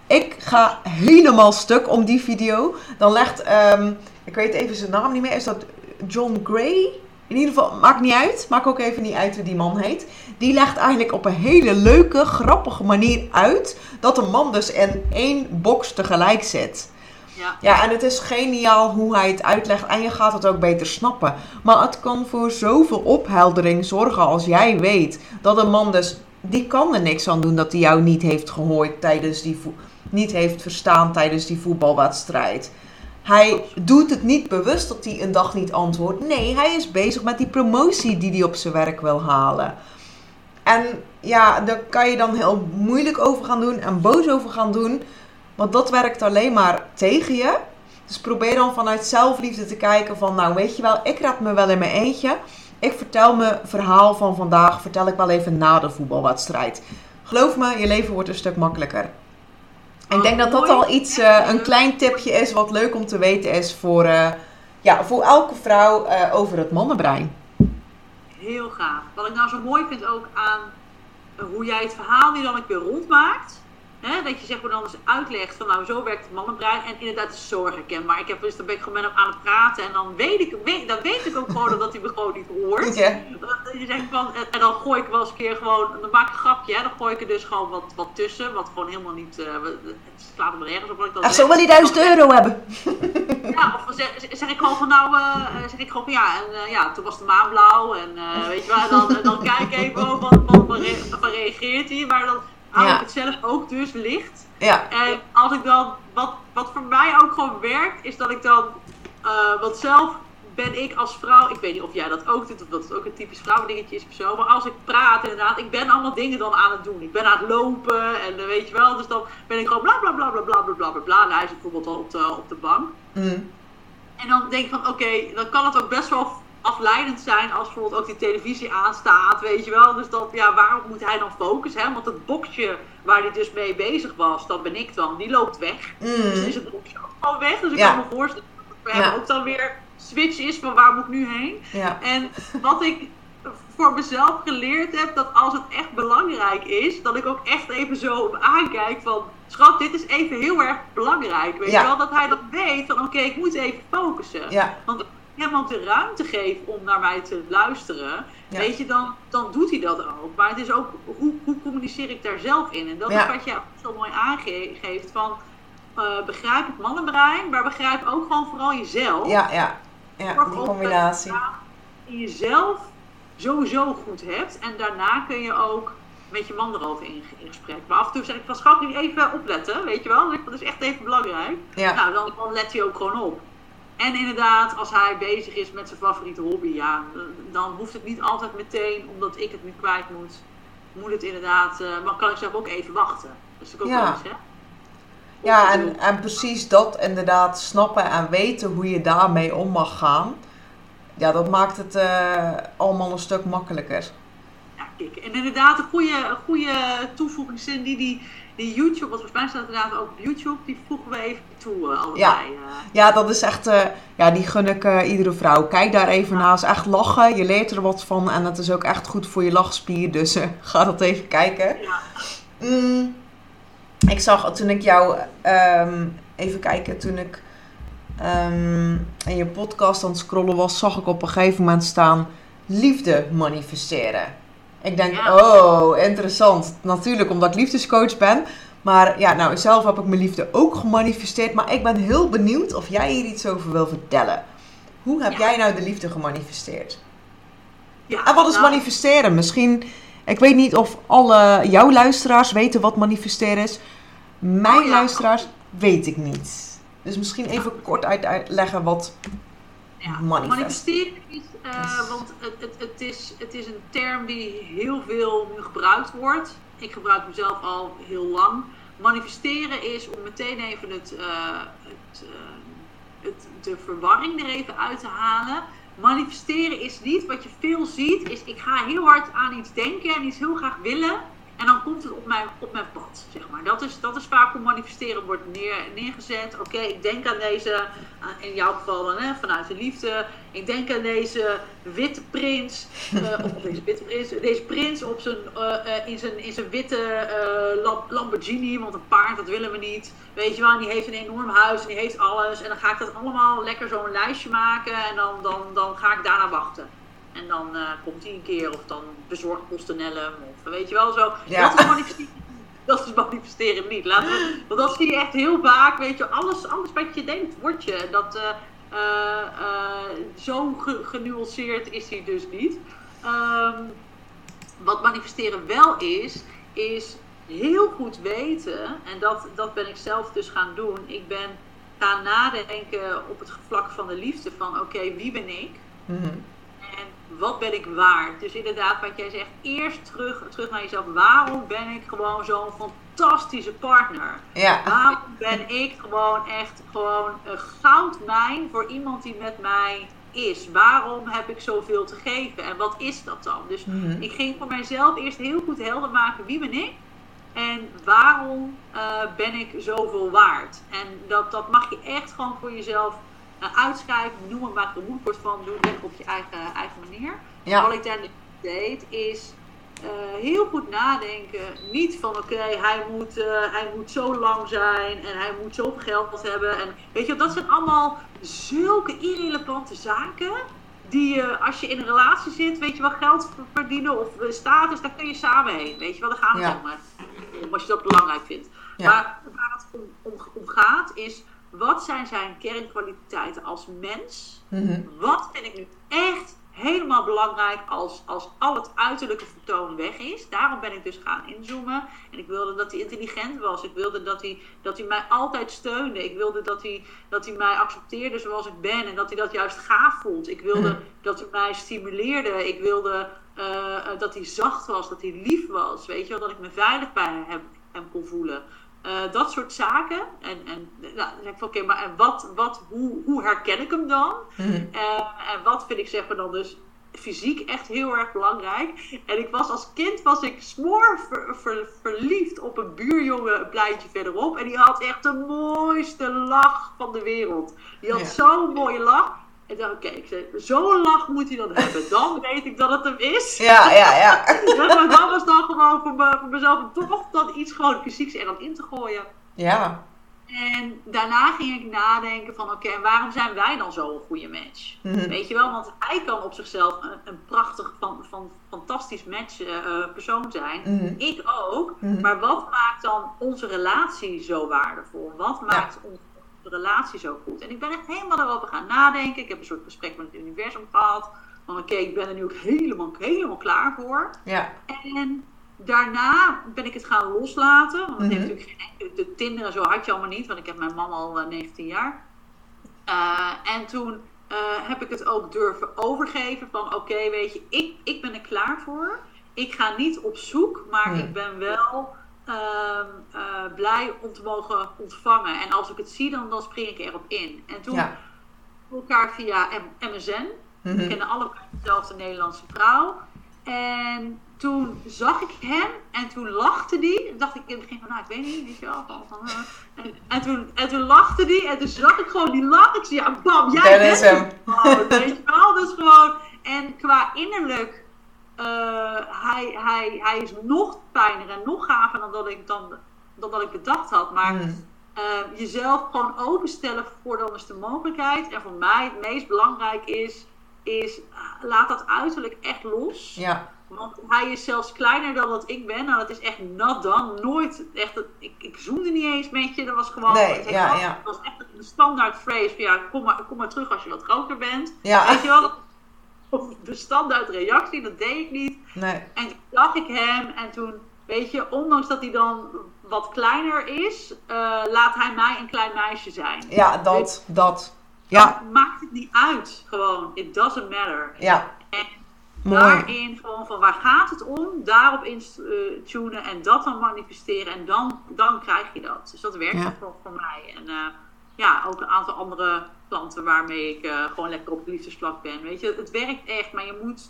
Ik ga helemaal stuk om die video. Dan legt, um, ik weet even zijn naam niet meer, is dat John Gray? In ieder geval, maakt niet uit. Maakt ook even niet uit hoe die man heet. Die legt eigenlijk op een hele leuke, grappige manier uit dat een man dus in één box tegelijk zit. Ja. ja, en het is geniaal hoe hij het uitlegt en je gaat het ook beter snappen. Maar het kan voor zoveel opheldering zorgen als jij weet dat een man dus, die kan er niks aan doen dat hij jou niet heeft gehoord tijdens die, niet heeft verstaan tijdens die voetbalwedstrijd. Hij doet het niet bewust dat hij een dag niet antwoordt. Nee, hij is bezig met die promotie die hij op zijn werk wil halen. En ja, daar kan je dan heel moeilijk over gaan doen en boos over gaan doen. Want dat werkt alleen maar tegen je. Dus probeer dan vanuit zelfliefde te kijken van, nou weet je wel, ik red me wel in mijn eentje. Ik vertel mijn verhaal van vandaag, vertel ik wel even na de voetbalwedstrijd. Geloof me, je leven wordt een stuk makkelijker. En ik denk dat dat al iets, uh, een klein tipje is wat leuk om te weten is voor, uh, ja, voor elke vrouw uh, over het mannenbrein. Heel gaaf. Wat ik nou zo mooi vind ook aan hoe jij het verhaal nu dan ik weer rondmaakt Hè, dat je zeg maar dan eens uitlegt van nou zo werkt het mannenbrein. En inderdaad is zo herkenbaar. Ik heb dus, dan ben ik gewoon met hem aan het praten. En dan weet ik, weet, dan weet ik ook gewoon dat hij me gewoon niet hoort. Ja. Je van, en dan gooi ik wel eens een keer gewoon, dan maak ik een grapje. Hè, dan gooi ik er dus gewoon wat, wat tussen. Wat gewoon helemaal niet, uh, het slaat maar ergens op Ach, zo wil hij duizend euro hebben. Ja, of zeg, zeg, ik gewoon van nou, uh, zeg ik gewoon van ja, en uh, ja, toen was de maan blauw. En weet je wel, dan, dan kijk ik even oh, wat, wat, wat, reageert hij. Maar dan hou ik het zelf ook dus licht. Ja. En als ik dan, wat, wat voor mij ook gewoon werkt, is dat ik dan, uh, want zelf ben ik als vrouw, ik weet niet of jij dat ook doet, of dat het ook een typisch vrouwendingetje is of zo, maar als ik praat inderdaad, ik ben allemaal dingen dan aan het doen. Ik ben aan het lopen en uh, weet je wel, dus dan ben ik gewoon bla bla bla bla bla bla bla bla bla, hij zit bijvoorbeeld op de, op de bank. Mm. En dan denk ik van, oké, okay, dan kan het ook best wel afleidend zijn als bijvoorbeeld ook die televisie aanstaat, weet je wel. Dus dat, ja, waarop moet hij dan focussen? Hè? Want het boxje waar hij dus mee bezig was, dat ben ik dan, die loopt weg. Mm. Dus is het boxje ook al weg. Dus ik ja. kan me voorstellen dat ja. ook dan weer switch is van waar moet ik nu heen. Ja. En wat ik voor mezelf geleerd heb dat als het echt belangrijk is, dat ik ook echt even zo op aankijk van, schat, dit is even heel erg belangrijk. Weet je wel, dat hij dat weet van, oké, ik moet even focussen. Ja, Want hem ook de ruimte geef om naar mij te luisteren, Ja. weet je, dan, dan doet hij dat ook. Maar het is ook, hoe, hoe communiceer ik daar zelf in? En dat Ja. is wat je zo mooi aangeeft van, eh, begrijp het mannenbrein, maar begrijp ook gewoon vooral jezelf. ja, ja. Ja, Zorg die combinatie. dat je in jezelf sowieso goed hebt. En daarna kun je ook met je man erover in, in gesprek. Maar af en toe zeg ik van schat, nu even opletten, weet je wel. Dat is echt even belangrijk. Ja, Nou, dan, dan let hij ook gewoon op. En inderdaad, als hij bezig is met zijn favoriete hobby, ja, dan hoeft het niet altijd meteen, omdat ik het nu kwijt moet, moet het inderdaad, eh, maar kan ik zelf ook even wachten. Dat is ook Ja. eens, hè? ja Om en, en precies dat inderdaad snappen en weten hoe je daarmee om mag gaan. Ja, dat maakt het eh, allemaal een stuk makkelijker. Ja, kijk. En inderdaad, een goede, een goede toevoeging Cindy, die, die, YouTube, want volgens mij staat inderdaad ook op YouTube, die voegen we even toe uh, allebei. Ja. eh. Ja, dat is echt, eh, ja, die gun ik iedere vrouw. Kijk daar even naar. Het is echt lachen. Je leert er wat van. En het is ook echt goed voor je lachspier. Dus ga dat even kijken. Ja. Mm, ik zag toen ik jou, ehm, even kijken, toen ik ehm, in je podcast aan het scrollen was, zag ik op een gegeven moment staan liefde manifesteren. Ik denk, Ja. oh, interessant. Natuurlijk omdat ik liefdescoach ben. Maar ja, nou, zelf heb ik mijn liefde ook gemanifesteerd. Maar ik ben heel benieuwd of jij hier iets over wil vertellen. Hoe heb Ja. jij nou de liefde gemanifesteerd? Ja, En wat is nou, manifesteren? Misschien, ik weet niet of alle jouw luisteraars weten wat manifesteren is. Mijn Oh ja. luisteraars weet ik niet. Dus misschien even kort uit- uitleggen wat. Ja, Manifest. manifesteren is, eh, want het, het, het, is, het is een term die heel veel nu gebruikt wordt. Ik gebruik hem zelf al heel lang. Manifesteren is om meteen even het, eh, het, eh, het, de verwarring er even uit te halen. Manifesteren is niet wat je veel ziet, is ik ga heel hard aan iets denken en iets heel graag willen. En dan komt het op mijn, op mijn pad, zeg maar. Dat is, dat is vaak hoe manifesteren wordt neer, neergezet. Oké, ik denk aan deze, aan- in jouw geval dan, hè, vanuit de liefde. Ik denk aan deze witte prins, eh, of deze witte prins, deze prins op zijn, eh, eh, in, zijn, in zijn witte eh, Lam- Lamborghini, want een paard, dat willen we niet. Weet je wel, en die heeft een enorm huis en die heeft alles. En dan ga ik dat allemaal lekker zo'n lijstje maken en dan, dan, dan ga ik daarna wachten. En dan eh, komt hij een keer of dan bezorgt PostNL of weet je wel zo. Ja. Dat is manifesteren. Dat is manifesteren niet. Laten we, want dat zie je echt heel vaak. Weet je, alles, alles wat je denkt, wordt je. Dat, eh, eh, zo ge- genuanceerd is hij dus niet. Ehm, wat manifesteren wel is, is heel goed weten. En dat, dat ben ik zelf dus gaan doen. Ik ben gaan nadenken op het vlak van de liefde. Van oké, wie ben ik? En wat ben ik waard? Dus inderdaad, wat jij zegt, eerst terug, terug naar jezelf. Waarom ben ik gewoon zo'n fantastische partner? Ja, Waarom ben ik gewoon echt gewoon een goudmijn voor iemand die met mij is? Waarom heb ik zoveel te geven? En wat is dat dan? Dus Mhm. ik ging voor mijzelf eerst heel goed helder maken wie ben ik? En waarom eh, ben ik zoveel waard? En dat, dat mag je echt gewoon voor jezelf eh, uitschrijven. Noem het, maak er een moodboard van. Doe het lekker op je eigen, eigen manier. ja, Wat ik daar deed is eh, heel goed nadenken. Niet van oké, hij, moet, eh, hij moet zo lang zijn en hij moet zoveel geld hebben. En weet je, dat zijn allemaal zulke irrelevante zaken. Die je, als je in een relatie zit, weet je wel, geld verdienen of status, daar kun je samen heen. Weet je wel, daar het Ja. om. Als je dat belangrijk vindt. Ja. Maar waar het om, om, om gaat, is wat zijn zijn kernkwaliteiten als mens? Mhm. Wat vind ik nu echt helemaal belangrijk als, als al het uiterlijke vertoon weg is? Daarom ben ik dus gaan inzoomen. En ik wilde dat hij intelligent was. Ik wilde dat hij, dat hij mij altijd steunde. Ik wilde dat hij, dat hij mij accepteerde zoals ik ben. En dat hij dat juist gaaf vond. Ik wilde Mhm. dat hij mij stimuleerde. Ik wilde eh, eh, dat hij zacht was. Dat hij lief was. Weet je wel, dat ik me veilig bij hem, hem kon voelen. Eh, dat soort zaken. En, en nou, dan zeg ik van oké, maar en wat, wat, hoe, hoe herken ik hem dan? Mhm. Eh, en wat vind ik zeg maar dan dus fysiek echt heel erg belangrijk. En ik was als kind was ik smoor ver- ver- verliefd op een buurjongen een pleintje verderop. En die had echt de mooiste lach van de wereld. Die had Ja. zo'n mooie lach. Ik dacht, oké, ik zei, zo'n lach moet hij dan hebben. Dan weet ik dat het hem is. Ja, ja, ja. maar dat was dan gewoon voor, me, voor mezelf toch dan iets gewoon fysieks er dan in te gooien. Ja. En daarna ging ik nadenken van, oké, en waarom zijn wij dan zo een goede match? Mhm. Weet je wel, want hij kan op zichzelf een, een prachtig, van, van, fantastisch match eh, eh, persoon zijn. Mhm. Ik ook. Mhm. Maar wat maakt dan onze relatie zo waardevol? Wat maakt relatie zo goed? En ik ben echt helemaal daarover gaan nadenken. Ik heb een soort gesprek met het universum gehad. Van oké, ik ben er nu ook helemaal, helemaal klaar voor. Ja. En daarna ben ik het gaan loslaten. Want Mhm. heeft natuurlijk geen de Tinder en zo had je allemaal niet. Want ik heb mijn man al eh, 19 jaar. Eh, en toen eh, heb ik het ook durven overgeven. Van oké, weet je, ik, ik ben er klaar voor. Ik ga niet op zoek. Maar Hmm. ik ben wel ehm, eh, blij om te mogen ontvangen. En als ik het zie, dan, dan spring ik erop in. En toen Ja. elkaar via M- MSN. We Mhm. kennen allebei dezelfde Nederlandse vrouw. En toen zag ik hem en toen lachte die. Dacht ik in het begin van, nou, ik weet niet, weet je wel. Eh. en, en, toen, en toen lachte die en toen zag ik gewoon die lach. Ik zei, ja, bam, jij Dat bent is hem. het gewoon, weet je wel. Dat is gewoon... En qua innerlijk, hij, hij, hij is nog fijner en nog gaver dan dat ik, dan, dan dat ik bedacht had. Maar eh, jezelf gewoon openstellen voor dan is de mogelijkheid. En voor mij het meest belangrijk is, is uh, laat dat uiterlijk echt los. Ja. Want hij is zelfs kleiner dan dat ik ben. Nou, dat is echt nat dan. Nooit echt. Ik, ik zoomde niet eens met je. Dat was gewoon. Nee, het ja, was, ja. het was echt een standaard phrase. Van, ja, kom maar, kom maar terug als je wat groter bent. Ja. Weet je wel? Of De standaard reactie, dat deed ik niet. Nee. En toen zag ik hem en toen, weet je, ondanks dat hij dan wat kleiner is, eh, laat hij mij een klein meisje zijn. Ja, dat. Dat. Ja. Maakt het niet uit, gewoon. It doesn't matter. Ja. En Mooi. daarin gewoon van waar gaat het om, daarop in eh, tunen en dat dan manifesteren en dan, dan krijg je dat. Dus dat werkt Ja. voor, voor mij. En eh, ja, ook een aantal andere klanten waarmee ik eh, gewoon lekker op liefdesvlak ben. Weet je, het werkt echt, maar je moet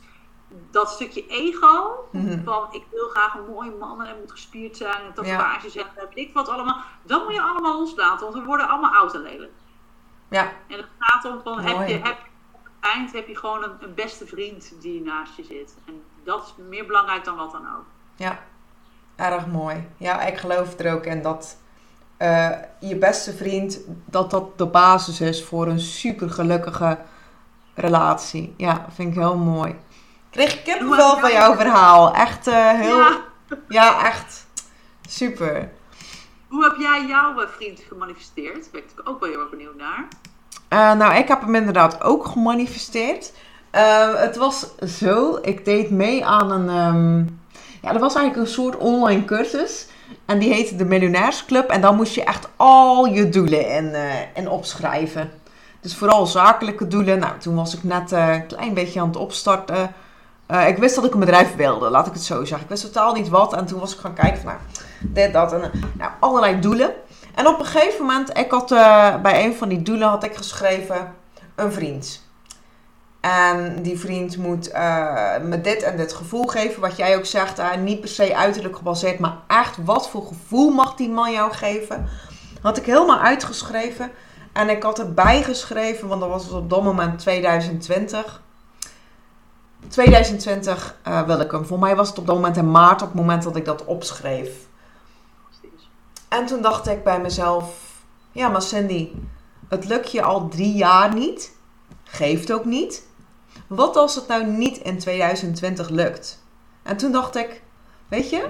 dat stukje ego Mhm. van ik wil graag een mooie man en hij moet gespierd zijn en Ja. tatoeages en weet ik wat allemaal. Dat moet je allemaal loslaten, want we worden allemaal oud en lelijk. Ja. En het gaat om van heb je, heb, op het eind heb je gewoon een, een beste vriend die naast je zit. En dat is meer belangrijk dan wat dan ook. Ja, erg mooi. Ja, ik geloof er ook in dat eh, je beste vriend, dat dat de basis is voor een super gelukkige relatie. Ja, vind ik heel mooi. Kreeg ik kippenvel van jouw verhaal. Echt eh, heel, ja. Ja, echt super. hoe heb jij jouw eh, vriend gemanifesteerd? Daar ben ik natuurlijk ook wel heel erg benieuwd naar. Nou, ik heb hem inderdaad ook gemanifesteerd. Het was zo, ik deed mee aan een, ehm, ja, dat was eigenlijk een soort online cursus. En die heette de Miljonairsclub. En dan moest je echt al je doelen in, in opschrijven. Dus vooral zakelijke doelen. Nou, toen was ik net eh, een klein beetje aan het opstarten. Eh, ik wist dat ik een bedrijf wilde, laat ik het zo zeggen. Ik wist totaal niet wat. En toen was ik gaan kijken van, nou, dit, dat en nou, allerlei doelen. En op een gegeven moment, ik had bij een van die doelen had ik geschreven een vriend. En die vriend moet eh, me dit en dit gevoel geven, wat jij ook zegt. eh, niet per se uiterlijk gebaseerd, maar echt wat voor gevoel mag die man jou geven. Had ik helemaal uitgeschreven. En ik had erbij geschreven, want dat was op dat moment 2020. 2020 eh, wil ik hem. Voor mij was het op dat moment in maart, op het moment dat ik dat opschreef. En toen dacht ik bij mezelf: Ja, maar Cindy, het lukt je al drie jaar niet. Geeft ook niet. Wat als het nou niet in 2020 lukt? En toen dacht ik: Weet je,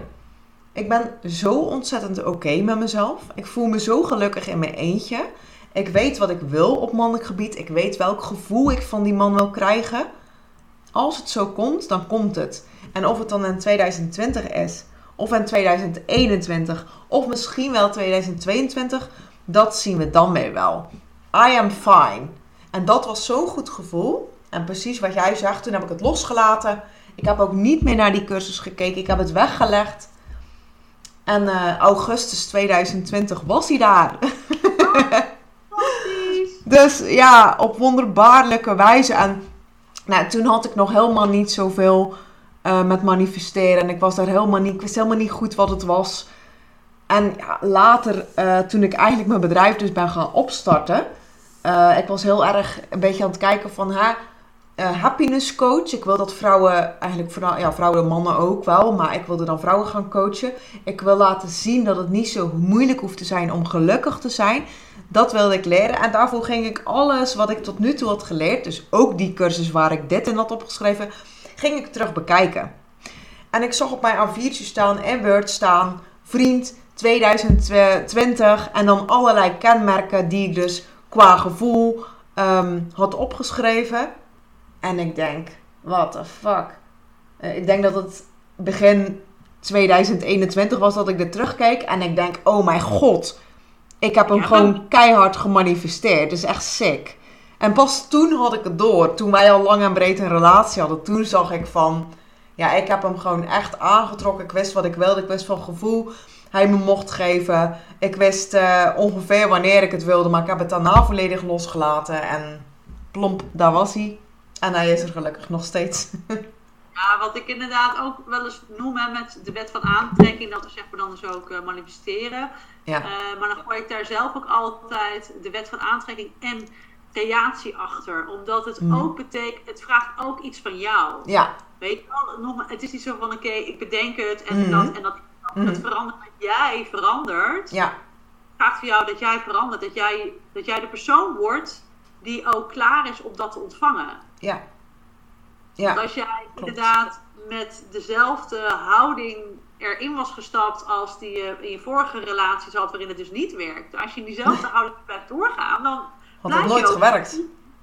ik ben zo ontzettend oké met mezelf. Ik voel me zo gelukkig in mijn eentje. Ik weet wat ik wil op mannelijk gebied. Ik weet welk gevoel ik van die man wil krijgen. Als het zo komt, dan komt het. En of het dan in 2020 is, of in 2021, of misschien wel 2022, dat zien we dan weer wel. I am fine. En dat was zo'n goed gevoel. En precies wat jij zegt, toen heb ik het losgelaten. Ik heb ook niet meer naar die cursus gekeken. Ik heb het weggelegd. En eh, augustus 2020 was hij daar. Fantastisch. Dus ja, op wonderbaarlijke wijze. En nou, toen had ik nog helemaal niet zoveel eh, met manifesteren. En ik was daar helemaal niet, ik wist helemaal niet goed wat het was. En ja, later, eh, toen ik eigenlijk mijn bedrijf dus ben gaan opstarten, ik was heel erg een beetje aan het kijken van haar uh, happiness coach. Ik wil dat vrouwen, eigenlijk vooral, ja, vrouwen en mannen ook wel, maar ik wilde dan vrouwen gaan coachen. Ik wil laten zien dat het niet zo moeilijk hoeft te zijn om gelukkig te zijn. Dat wilde ik leren en daarvoor ging ik alles wat ik tot nu toe had geleerd, dus ook die cursus waar ik dit in had opgeschreven, ging ik terug bekijken. En ik zag op mijn A4'tje staan en Word staan, vriend 2020 en dan allerlei kenmerken die ik dus qua gevoel um, had opgeschreven. En ik denk, what the fuck. Uh, ik denk dat het begin 2021 was dat ik er terugkeek. En ik denk, oh mijn god. Ik heb hem gewoon keihard gemanifesteerd. Dat is echt sick. En pas toen had ik het door. Toen wij al lang en breed een relatie hadden. Toen zag ik van... Ja, ik heb hem gewoon echt aangetrokken. Ik wist wat ik wilde. Ik wist van gevoel hij me mocht geven. Ik wist uh, ongeveer wanneer ik het wilde. Maar ik heb het daarna volledig losgelaten. En plomp, daar was hij. En hij is er gelukkig nog steeds. Ja, wat ik inderdaad ook wel eens noem hè, met de wet van aantrekking, dat we zeg maar dan dus ook uh, manifesteren. Ja. Uh, maar dan gooi ik daar zelf ook altijd de wet van aantrekking en creatie achter. Omdat het mm. ook betekent, het vraagt ook iets van jou. Ja. Weet je wel, nog, het is niet zo van oké, ik bedenk het en mm. dat en dat. Mm. Het verandert, jij verandert. Ja. Het vraagt van jou dat jij verandert, dat jij, dat jij de persoon wordt die ook klaar is om dat te ontvangen. Ja. ja. Want als jij inderdaad met dezelfde houding erin was gestapt als die je in je vorige relatie zat, waarin het dus niet werkt. Als je in diezelfde houding blijft doorgaan, dan. Had het nooit gewerkt.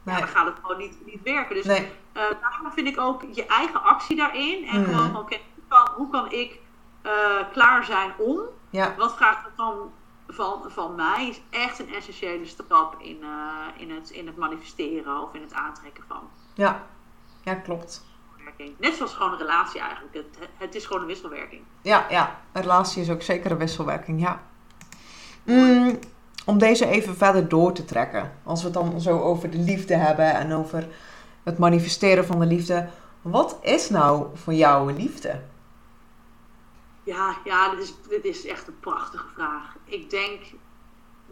Nee. Ja, dan gaat het gewoon niet, niet werken. Dus nee. uh, daarom vind ik ook je eigen actie daarin. En mm. gewoon, oké, hoe, kan, hoe kan ik uh, klaar zijn om? Ja. Wat vraagt het dan van, van mij is echt een essentiële stap in, uh, in, het, in het manifesteren of in het aantrekken van. Ja, ja klopt. Net zoals gewoon een relatie eigenlijk. Het, het is gewoon een wisselwerking. Ja, ja, een relatie is ook zeker een wisselwerking, ja. Mm, om deze even verder door te trekken. Als we het dan zo over de liefde hebben en over het manifesteren van de liefde. Wat is nou voor jou liefde? Ja, ja dit, is, dit is echt een prachtige vraag. Ik denk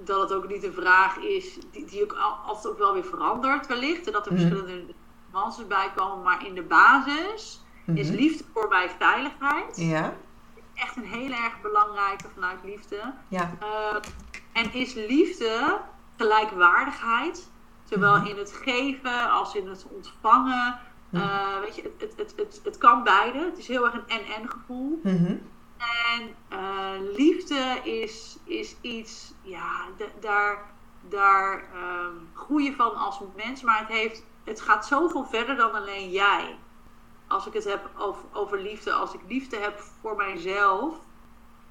dat het ook niet een vraag is die, die ook altijd ook wel weer verandert wellicht. En dat er mhm. verschillende nuances bij komen. Maar in de basis is mhm. liefde voor mij veiligheid. Ja. Echt een heel erg belangrijke vanuit liefde. Ja. Uh, en is liefde gelijkwaardigheid. Zowel mhm. in het geven als in het ontvangen. Uh, weet je, het, het, het, het, kan beide. Het is heel erg een en-en gevoel. En uh, liefde is, is iets, ja, daar, daar um, groei je van als mens, maar het, heeft, het gaat zoveel verder dan alleen jij. Als ik het heb over, over liefde, als ik liefde heb voor mijzelf,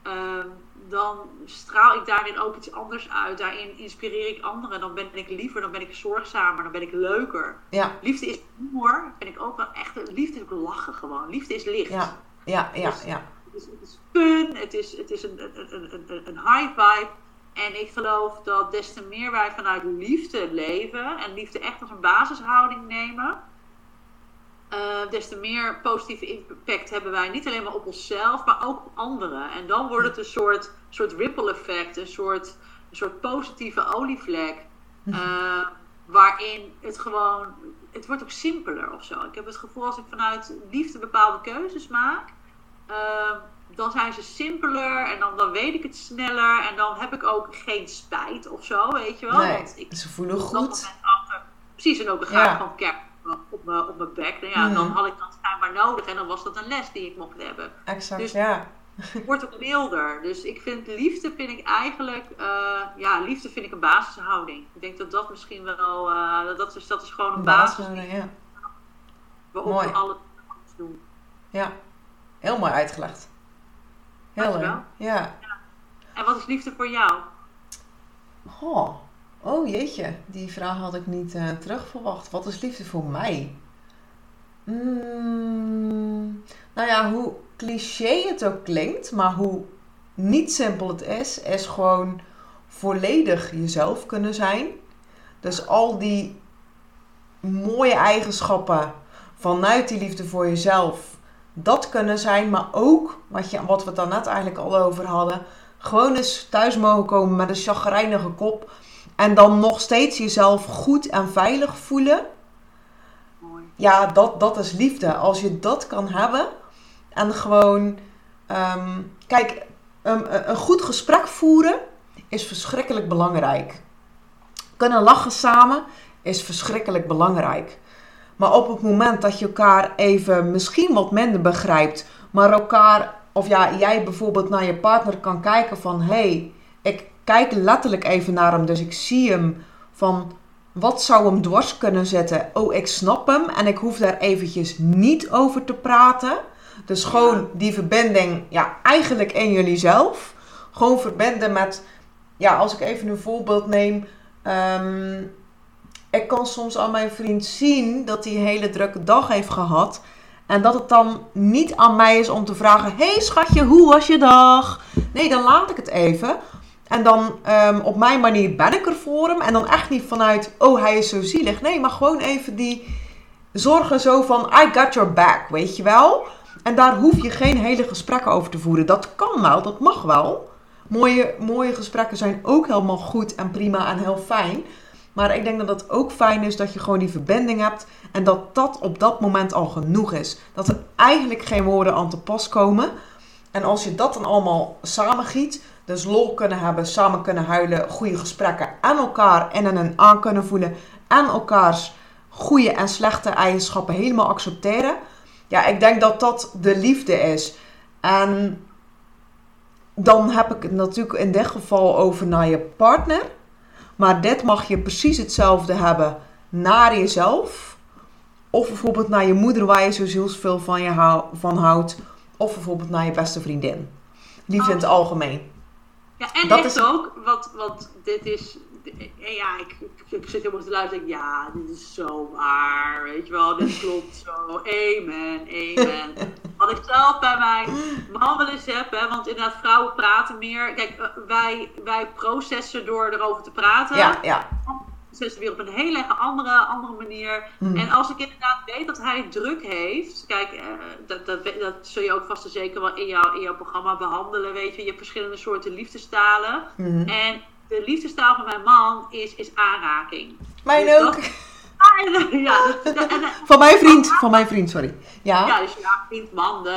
um, dan straal ik daarin ook iets anders uit. Daarin inspireer ik anderen. Dan ben ik liever, dan ben ik zorgzamer, dan ben ik leuker. Ja. Liefde is humor. Ben ik ook wel echt. Liefde is ook lachen gewoon. Liefde is licht. Ja, ja, ja. Dus ja is, het is fun, het is, het is een, een, een, een high vibe. En ik geloof dat des te meer wij vanuit liefde leven en liefde echt als een basishouding nemen, uh, des te meer positieve impact hebben wij niet alleen maar op onszelf, maar ook op anderen. En dan wordt het een soort, soort ripple effect, een soort, een soort positieve olievlek. Uh, waarin het gewoon, het wordt ook simpeler of zo. Ik heb het gevoel als ik vanuit liefde bepaalde keuzes maak, Ehm, dan zijn ze simpeler en dan, dan weet ik het sneller. En dan heb ik ook geen spijt of zo, weet je wel. Nee, Want ik, ze voelen goed. Achter, precies, en ook een graag van kerk op mijn, op mijn bek. Nou ja, dan mhm. had ik dat schijnbaar nodig en dan was dat een les die ik mocht hebben. Exact, dus ja. Het wordt ook milder. Dus ik vind liefde vind ik eigenlijk, uh, ja, liefde vind ik een basishouding. Ik denk dat dat misschien wel, uh, dat, is, dat is gewoon een, basis. Ja. Waarop Mooi. we alles doen. Ja. Heel mooi uitgelegd. Heel leuk. Ja. ja. En wat is liefde voor jou? Oh, oh jeetje, die vraag had ik niet uh, terug verwacht. Wat is liefde voor mij? Mm, nou ja, hoe cliché het ook klinkt, maar hoe niet simpel het is, is gewoon volledig jezelf kunnen zijn. Dus al die mooie eigenschappen vanuit die liefde voor jezelf dat kunnen zijn, maar ook, wat, je, wat we het daarnet eigenlijk al over hadden, gewoon eens thuis mogen komen met een chagrijnige kop En dan nog steeds jezelf goed en veilig voelen. Mooi. Ja, dat, dat is liefde. Als je dat kan hebben. En gewoon. ehm, kijk, een, een goed gesprek voeren is verschrikkelijk belangrijk. Kunnen lachen samen is verschrikkelijk belangrijk. Maar op het moment dat je elkaar even misschien wat minder begrijpt, maar elkaar, of ja, jij bijvoorbeeld naar je partner kan kijken van hé, hey, ik kijk letterlijk even naar hem, dus ik zie hem van wat zou hem dwars kunnen zetten? Oh, ik snap hem en ik hoef daar eventjes niet over te praten. Dus gewoon die verbinding, ja, eigenlijk in jullie zelf. Gewoon verbinden met, ja, als ik even een voorbeeld neem. ehm, ik kan soms aan mijn vriend zien dat hij een hele drukke dag heeft gehad. En dat het dan niet aan mij is om te vragen: hey, schatje, hoe was je dag? Nee, dan laat ik het even. En dan ehm, op mijn manier ben ik er voor hem. En dan echt niet vanuit: Oh, hij is zo zielig. Nee, maar gewoon even die zorgen zo van: I got your back, weet je wel? En daar hoef je geen hele gesprekken over te voeren. Dat kan wel, dat mag wel. Mooie, mooie gesprekken zijn ook helemaal goed en prima en heel fijn. Maar ik denk dat het ook fijn is dat je gewoon die verbinding hebt. En dat dat op dat moment al genoeg is. Dat er eigenlijk geen woorden aan te pas komen. En als je dat dan allemaal samengiet. Dus lol kunnen hebben, samen kunnen huilen, goede gesprekken. En elkaar en een aan kunnen voelen. En elkaars goede en slechte eigenschappen helemaal accepteren. Ja, ik denk dat dat de liefde is. En dan heb ik het natuurlijk in dit geval over naar je partner. Maar dit mag je precies hetzelfde hebben naar jezelf. Of bijvoorbeeld naar je moeder waar je zo zielsveel van, je hou, van houdt. Of bijvoorbeeld naar je beste vriendin. Liefde in het algemeen. Ja, en Dat echt is- ook, wat, wat dit is. En ja, ik, ik, zit helemaal te luisteren. Ja, dit is zo waar. Weet je wel, dit klopt zo. Amen, amen. Wat ik zelf bij mijn man wel eens heb, hè, want inderdaad, vrouwen praten meer. Kijk, eh, wij, wij processen door erover te praten. Ja, ja. processen weer op een hele andere, andere manier. Mm. En als ik inderdaad weet dat hij druk heeft, kijk, eh, dat, dat, dat zul je ook vast en zeker wel in jouw, in jouw programma behandelen, weet je. Je hebt verschillende soorten liefdestalen. Mhm. En de liefdestaal van mijn man is, is aanraking. Mijn Dus ook. dat- Ah, ja, dat, dat- en, eh, Van mijn vriend. Van mijn vriend, sorry. Ja. ja, dus ja, vriend, man, eh,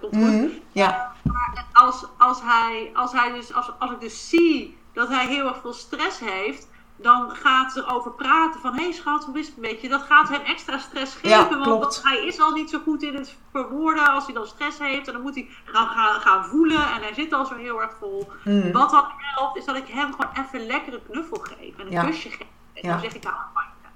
komt goed. Mhm. Ja. Maar als, als, hij, als, hij dus, als, als ik dus zie dat hij heel erg veel stress heeft, dan gaat ze erover praten van, hé hey schat, hoe is het een beetje? Dat gaat hem extra stress geven, Ja, want hij is al niet zo goed in het verwoorden als hij dan stress heeft. En dan moet hij gaan, gaan, gaan voelen en hij zit al zo heel erg vol. Mhm. Wat dan helpt, is dat ik hem gewoon even een lekkere knuffel geef en een Ja. kusje geef. En dan zeg ik, hou van je.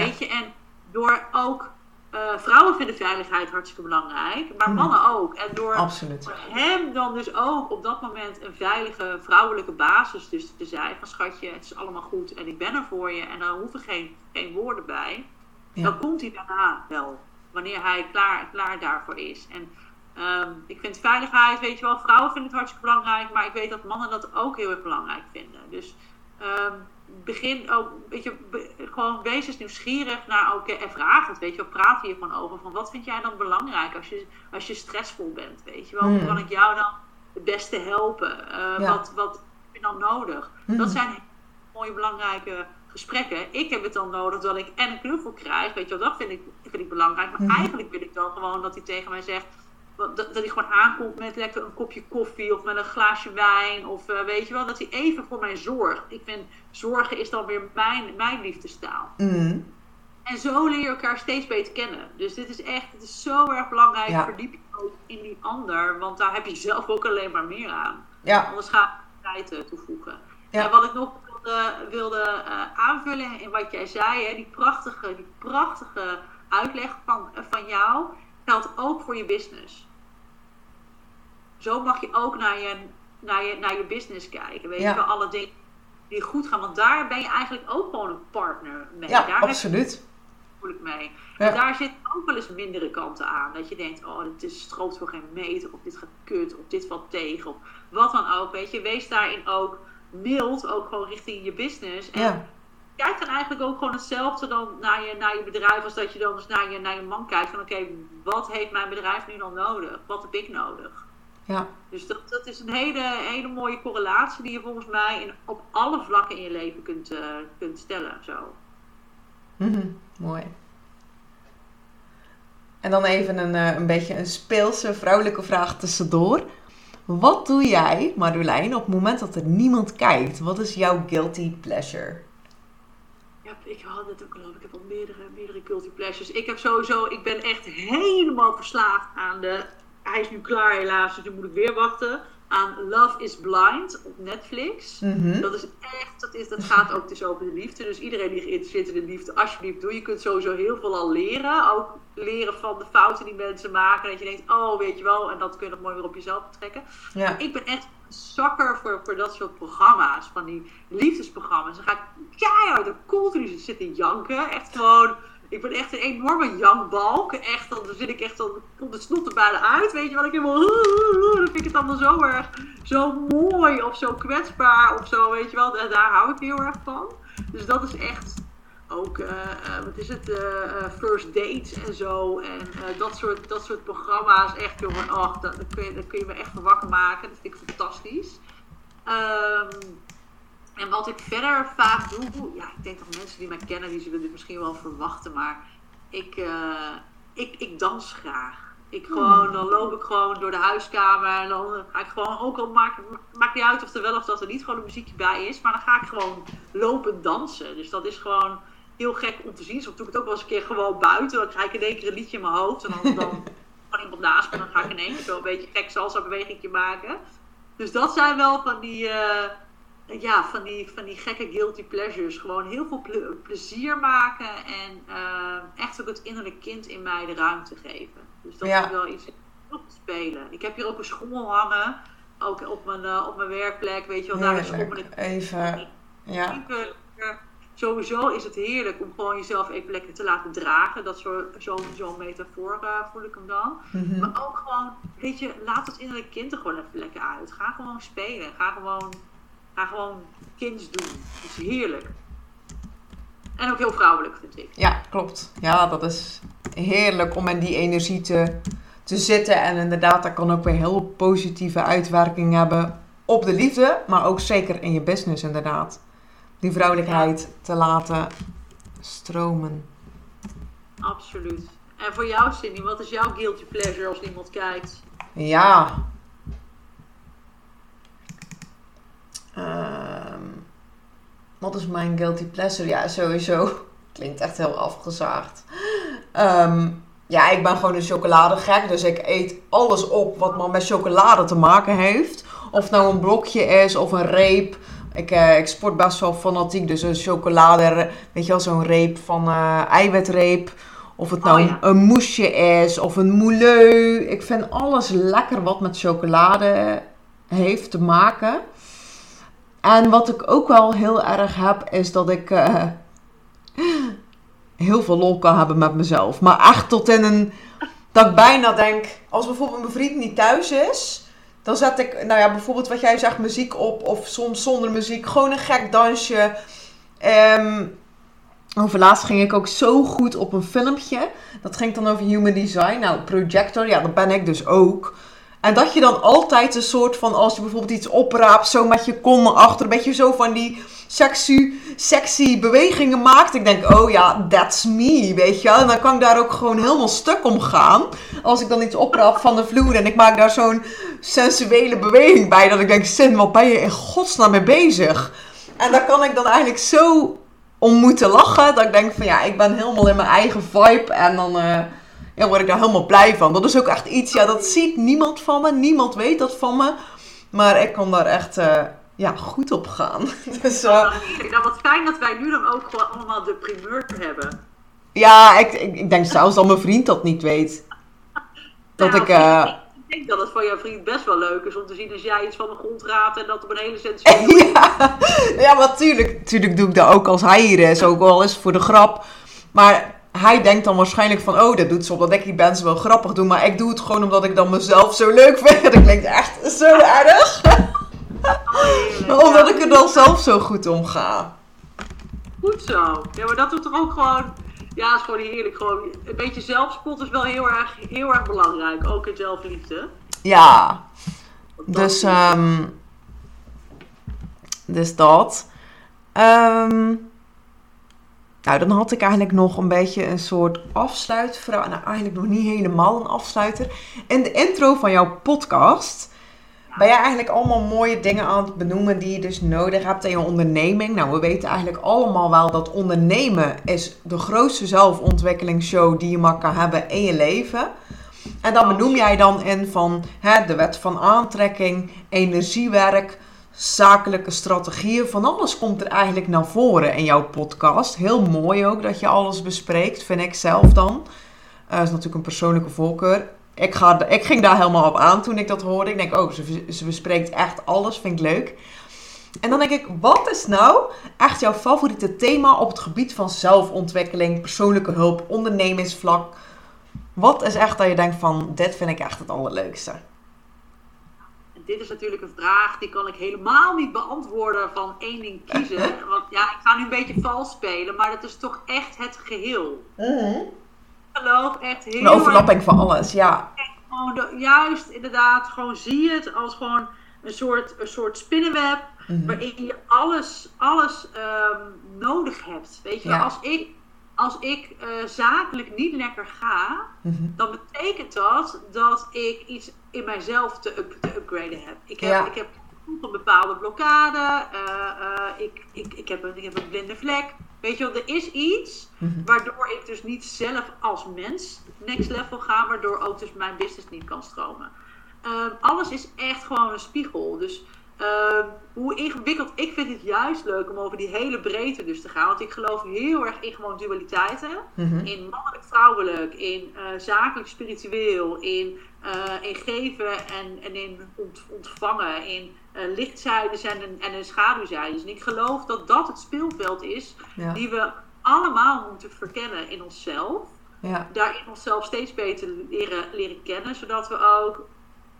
Weet je, en door ook... eh, vrouwen vinden veiligheid hartstikke belangrijk, maar Mhm. mannen ook. En door Absoluut. hem dan dus ook op dat moment een veilige vrouwelijke basis dus te zijn. Van schatje, het is allemaal goed en ik ben er voor je. En dan hoeven geen, geen woorden bij. Ja. Dan komt hij daarna wel. Wanneer hij klaar, klaar daarvoor is. En ehm, ik vind veiligheid, weet je wel, vrouwen vinden het hartstikke belangrijk. Maar ik weet dat mannen dat ook heel erg belangrijk vinden. Dus ehm, begin ook, weet je, gewoon wees eens nieuwsgierig naar ook en vraag het, weet je wel, praat hier gewoon over. Van wat vind jij dan belangrijk als je, als je stressvol bent, weet je wel? Hoe Hmm. kan ik jou dan het beste helpen? Eh, Ja. wat, wat heb je dan nodig? Hmm. Dat zijn mooie belangrijke gesprekken. Ik heb het dan nodig dat ik en een knuffel krijg, weet je wel, dat vind ik, vind ik belangrijk. Maar Hmm. eigenlijk wil ik dan gewoon dat hij tegen mij zegt, dat, dat hij gewoon aankomt met lekker een kopje koffie of met een glaasje wijn. Of eh, weet je wel, dat hij even voor mij zorgt. Ik vind zorgen is dan weer mijn, mijn liefdestaal. Mhm. En zo leer je elkaar steeds beter kennen. Dus dit is echt, het is zo erg belangrijk. Ja. Verdiep je ook in die ander, want daar heb je zelf ook alleen maar meer aan. Ja. Anders ga je tijd toevoegen. Ja. En wat ik nog wilde, wilde eh, aanvullen in wat jij zei, hè, die, prachtige, die prachtige uitleg van, eh, van jou, geldt ook voor je business. Zo mag je ook naar je, naar je, naar je business kijken. Weet je alle dingen die goed gaan. Want daar ben je eigenlijk ook gewoon een partner mee. Ja, daar heb je absoluut. moeilijk mee. Ja. En daar zitten ook wel eens mindere kanten aan. Dat je denkt, oh, dit is stroomt voor geen meter. Of dit gaat kut. Of dit valt tegen. Of wat dan ook. Weet je, wees daarin ook mild. Ook gewoon richting je business. En Ja. kijk dan eigenlijk ook gewoon hetzelfde dan naar je, naar je bedrijf. Als dat je dan dus naar je, naar je man kijkt. Van oké, wat heeft mijn bedrijf nu dan nodig? Wat heb ik nodig? Ja. Dus dat, dat is een hele, hele mooie correlatie die je volgens mij in, op alle vlakken in je leven kunt, uh, kunt stellen. Zo. Mm mooi. En dan even een, uh, een beetje een speelse vrouwelijke vraag tussendoor. Wat doe jij, Marjolein, op het moment dat er niemand kijkt? Wat is jouw guilty pleasure? Ja, ik had het ook al Ik heb al meerdere, meerdere guilty pleasures. Ik heb sowieso, ik ben echt helemaal verslaafd aan de. Hij is nu klaar helaas, dus nu moet ik weer wachten. Aan Love is Blind op Netflix. Mhm. Dat is echt, dat, is, dat gaat ook dus over de liefde. Dus iedereen die geïnteresseerd is in de liefde, alsjeblieft doe. Je kunt sowieso heel veel al leren. Ook leren van de fouten die mensen maken. Dat je denkt, oh weet je wel, en dat kun je nog mooi weer op jezelf betrekken. Ja. Ik ben echt zakker voor, voor dat soort programma's. Van die liefdesprogramma's. Dan ga ik keihard de continu zitten janken. Echt gewoon... Ik ben echt een enorme jankbalk. Echt, dan zit ik echt, dan komt het snot er bijna uit. Weet je wel, ik helemaal... Dan vind ik het allemaal zo erg, zo mooi of zo kwetsbaar of zo, weet je wel. Daar, hou ik heel erg van. Dus dat is echt ook, eh, wat is het, eh, first dates en zo. En dat, soort, dat soort programma's, echt jongen, oh, dat, dat kun je, kun je me echt wakker maken. Dat vind ik fantastisch. Ehm, en wat ik verder vaak doe, ja, ik denk dat mensen die mij kennen, die zullen dit misschien wel verwachten, maar ik, eh, ik, ik dans graag. Ik gewoon, dan loop ik gewoon door de huiskamer en dan ga ik gewoon, ook al maakt, maakt niet uit of er wel of dat er niet gewoon een muziekje bij is, maar dan ga ik gewoon lopen dansen. Dus dat is gewoon heel gek om te zien. Soms doe ik het ook wel eens een keer gewoon buiten, dan krijg ik in één keer een liedje in mijn hoofd en dan, dan kan iemand naast me, dan ga ik in één keer zo een beetje gek salsa bewegingje maken. Dus dat zijn wel van die, eh, ja, van die, van die gekke guilty pleasures. Gewoon heel veel ple- plezier maken en eh, echt ook het innerlijke kind in mij de ruimte geven. Dus dat Ja. is wel iets om te spelen. Ik heb hier ook een schommel hangen, ook op mijn, eh, op mijn werkplek, weet je wel, daar is schommel Even, ja. Sowieso is het heerlijk om gewoon jezelf even lekker te laten dragen. Dat Zo'n zo'n metafoor eh, voel ik hem dan. Mhm. Maar ook gewoon, weet je, laat het innerlijke kind er gewoon even lekker uit. Ga gewoon spelen. Ga gewoon, ga gewoon kinds doen. Het is heerlijk. En ook heel vrouwelijk, vind ik. Ja, klopt. Ja, dat is heerlijk om in die energie te, te zitten. En inderdaad, dat kan ook weer heel positieve uitwerking hebben op de liefde. Maar ook zeker in je business, inderdaad. Die vrouwelijkheid te laten stromen. Absoluut. En voor jou, Cindy, wat is jouw guilty pleasure als niemand kijkt? Ja. Ehm, wat is mijn guilty pleasure? Ja, sowieso. Klinkt echt heel afgezaagd. Ehm, ja, ik ben gewoon een chocoladegek. Dus ik eet alles op wat maar met chocolade te maken heeft. Of het nou een blokje is of een reep. Ik, eh, ik sport best wel fanatiek. Dus een chocolade, weet je wel, zo'n reep van eh, eiwitreep. Of het nou Oh, ja. een moesje is of een mouleu. Ik vind alles lekker wat met chocolade heeft te maken. En wat ik ook wel heel erg heb, is dat ik eh, heel veel lol kan hebben met mezelf. Maar echt tot in een... Dat ik bijna denk, als bijvoorbeeld mijn vriend niet thuis is... Dan zet ik, nou ja, bijvoorbeeld wat jij zegt, muziek op. Of soms zonder muziek. Gewoon een gek dansje. Ehm over laatst ging ik ook zo goed op een filmpje. Dat ging dan over human design. Nou, projector, ja, dat ben ik dus ook. En dat je dan altijd een soort van, als je bijvoorbeeld iets opraapt, zo met je kom achter, een beetje zo van die sexy, sexy bewegingen maakt. Ik denk, oh ja, that's me, weet je wel. En dan kan ik daar ook gewoon helemaal stuk om gaan. Als ik dan iets opraap van de vloer en ik maak daar zo'n sensuele beweging bij. Dat ik denk, Sin, wat ben je in godsnaam mee bezig? En daar kan ik dan eigenlijk zo om moeten lachen. Dat ik denk van ja, ik ben helemaal in mijn eigen vibe. En dan eh, ja, word ik daar helemaal blij van. Dat is ook echt iets, ja, dat ziet niemand van me. Niemand weet dat van me. Maar ik kan daar echt eh, ja, goed op gaan. Dus eh, Nou, wat fijn dat wij nu dan ook gewoon allemaal de primeur hebben. ja, ik, ik, ik denk zelfs dat mijn vriend dat niet weet. Dat Nou, ik... eh, ik denk dat het voor jouw vriend best wel leuk is om te zien als jij iets van de grond raapt en dat op een hele sensuele ja, ja, maar tuurlijk, tuurlijk doe ik dat ook als hij hier is. Ook is het voor de grap. Maar hij denkt dan waarschijnlijk van... Oh, dat doet ze omdat ik die mensen wel grappig doe. Maar ik doe het gewoon omdat ik dan mezelf zo leuk vind. Dat klinkt echt zo erg. Heerlijk, omdat ik er dan zelf zo goed om ga. Goed zo. Ja, maar dat doet toch ook gewoon... Ja, is gewoon heerlijk. Gewoon een beetje zelfspot is wel heel erg, heel erg belangrijk. Ook in zelfliefde. Ja. Dus, ehm, dus dat. Ehm, nou, dan had ik eigenlijk nog een beetje een soort afsluitvraag. Nou, eigenlijk nog niet helemaal een afsluiter. In de intro van jouw podcast ben jij eigenlijk allemaal mooie dingen aan het benoemen die je dus nodig hebt in je onderneming. Nou, we weten eigenlijk allemaal wel dat ondernemen is de grootste zelfontwikkelingsshow die je maar kan hebben in je leven. En dan benoem jij dan in van hè, de wet van aantrekking, energiewerk, zakelijke strategieën. Van alles komt er eigenlijk naar voren in jouw podcast. Heel mooi ook dat je alles bespreekt, vind ik zelf dan. Uh, dat is natuurlijk een persoonlijke voorkeur. Ik, ga, ik ging daar helemaal op aan toen ik dat hoorde. Ik denk, oh, ze, ze bespreekt echt alles, vind ik leuk. En dan denk ik, wat is nou echt jouw favoriete thema op het gebied van zelfontwikkeling, persoonlijke hulp, ondernemingsvlak? Wat is echt dat je denkt van, dit vind ik echt het allerleukste? Dit is natuurlijk een vraag die kan ik helemaal niet beantwoorden van één ding kiezen. Want ja, ik ga nu een beetje vals spelen, maar het is toch echt het geheel. Ik geloof echt heel Een overlapping van alles, ja. Echt gewoon de- juist inderdaad, gewoon zie het als gewoon een soort, een soort spinnenweb Mhm. waarin je alles, alles ehm, nodig hebt. Weet je, Ja. als ik, als ik eh, zakelijk niet lekker ga, Mhm. dan betekent dat dat ik iets in mijzelf te, up- te upgraden heb. Ik heb, Ja. ik heb een bepaalde blokkade, eh, eh, ik, ik, ik, heb een, ik heb een blinde vlek. Weet je wel, er is iets Mhm. waardoor ik dus niet zelf als mens next level ga, waardoor ook dus mijn business niet kan stromen. Ehm, alles is echt gewoon een spiegel. Dus ehm, hoe ingewikkeld, ik vind het juist leuk om over die hele breedte dus te gaan. Want ik geloof heel erg in gewoon dualiteiten Mhm. in mannelijk vrouwelijk, in eh, zakelijk spiritueel, in, eh, in geven en, en in ont- ontvangen, in eh, lichtzijdes en, een- en een schaduwzijdes. En ik geloof dat dat het speelveld is Ja. die we allemaal moeten verkennen in onszelf. Ja. Daarin onszelf steeds beter leren, leren kennen, zodat we ook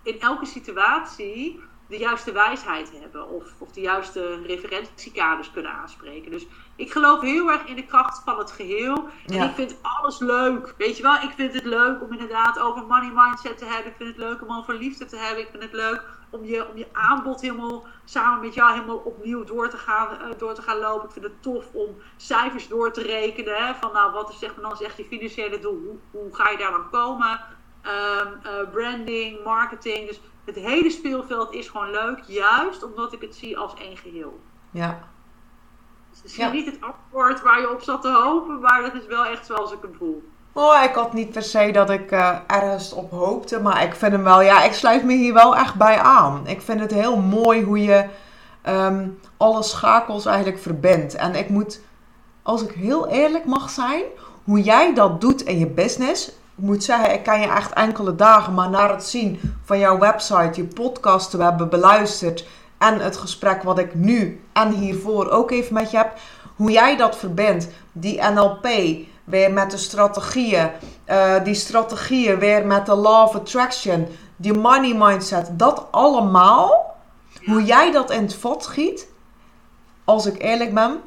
in elke situatie de juiste wijsheid hebben of, of de juiste referentiekaders kunnen aanspreken. Dus ik geloof heel erg in de kracht van het geheel. En Ja. ik vind alles leuk. Weet je wel, ik vind het leuk om inderdaad over money mindset te hebben. Ik vind het leuk om over liefde te hebben. Ik vind het leuk om je, om je aanbod helemaal samen met jou helemaal opnieuw door te gaan, eh, door te gaan lopen. Ik vind het tof om cijfers door te rekenen. Hè, van nou, wat is zeg maar dan zeg je financiële doel? Hoe, hoe ga je daar dan komen? Ehm, eh, branding, marketing. Dus het hele speelveld is gewoon leuk. Juist omdat ik het zie als één geheel. Ja. Dus het is Ja. niet het antwoord waar je op zat te hopen. Maar dat is wel echt zoals ik hem voel. Oh, ik had niet per se dat ik eh, ergens op hoopte, maar ik vind hem wel, ja, ik sluit me hier wel echt bij aan. Ik vind het heel mooi hoe je ehm, alle schakels eigenlijk verbindt. En ik moet, als ik heel eerlijk mag zijn, hoe jij dat doet in je business. Ik moet zeggen, ik kan je echt enkele dagen, maar naar het zien van jouw website, je podcast te hebben beluisterd en het gesprek wat ik nu en hiervoor ook even met je heb, hoe jij dat verbindt, die NLP weer met de strategieën, eh, die strategieën weer met de law of attraction, die money mindset, dat allemaal, hoe jij dat in het vat schiet, als ik eerlijk ben,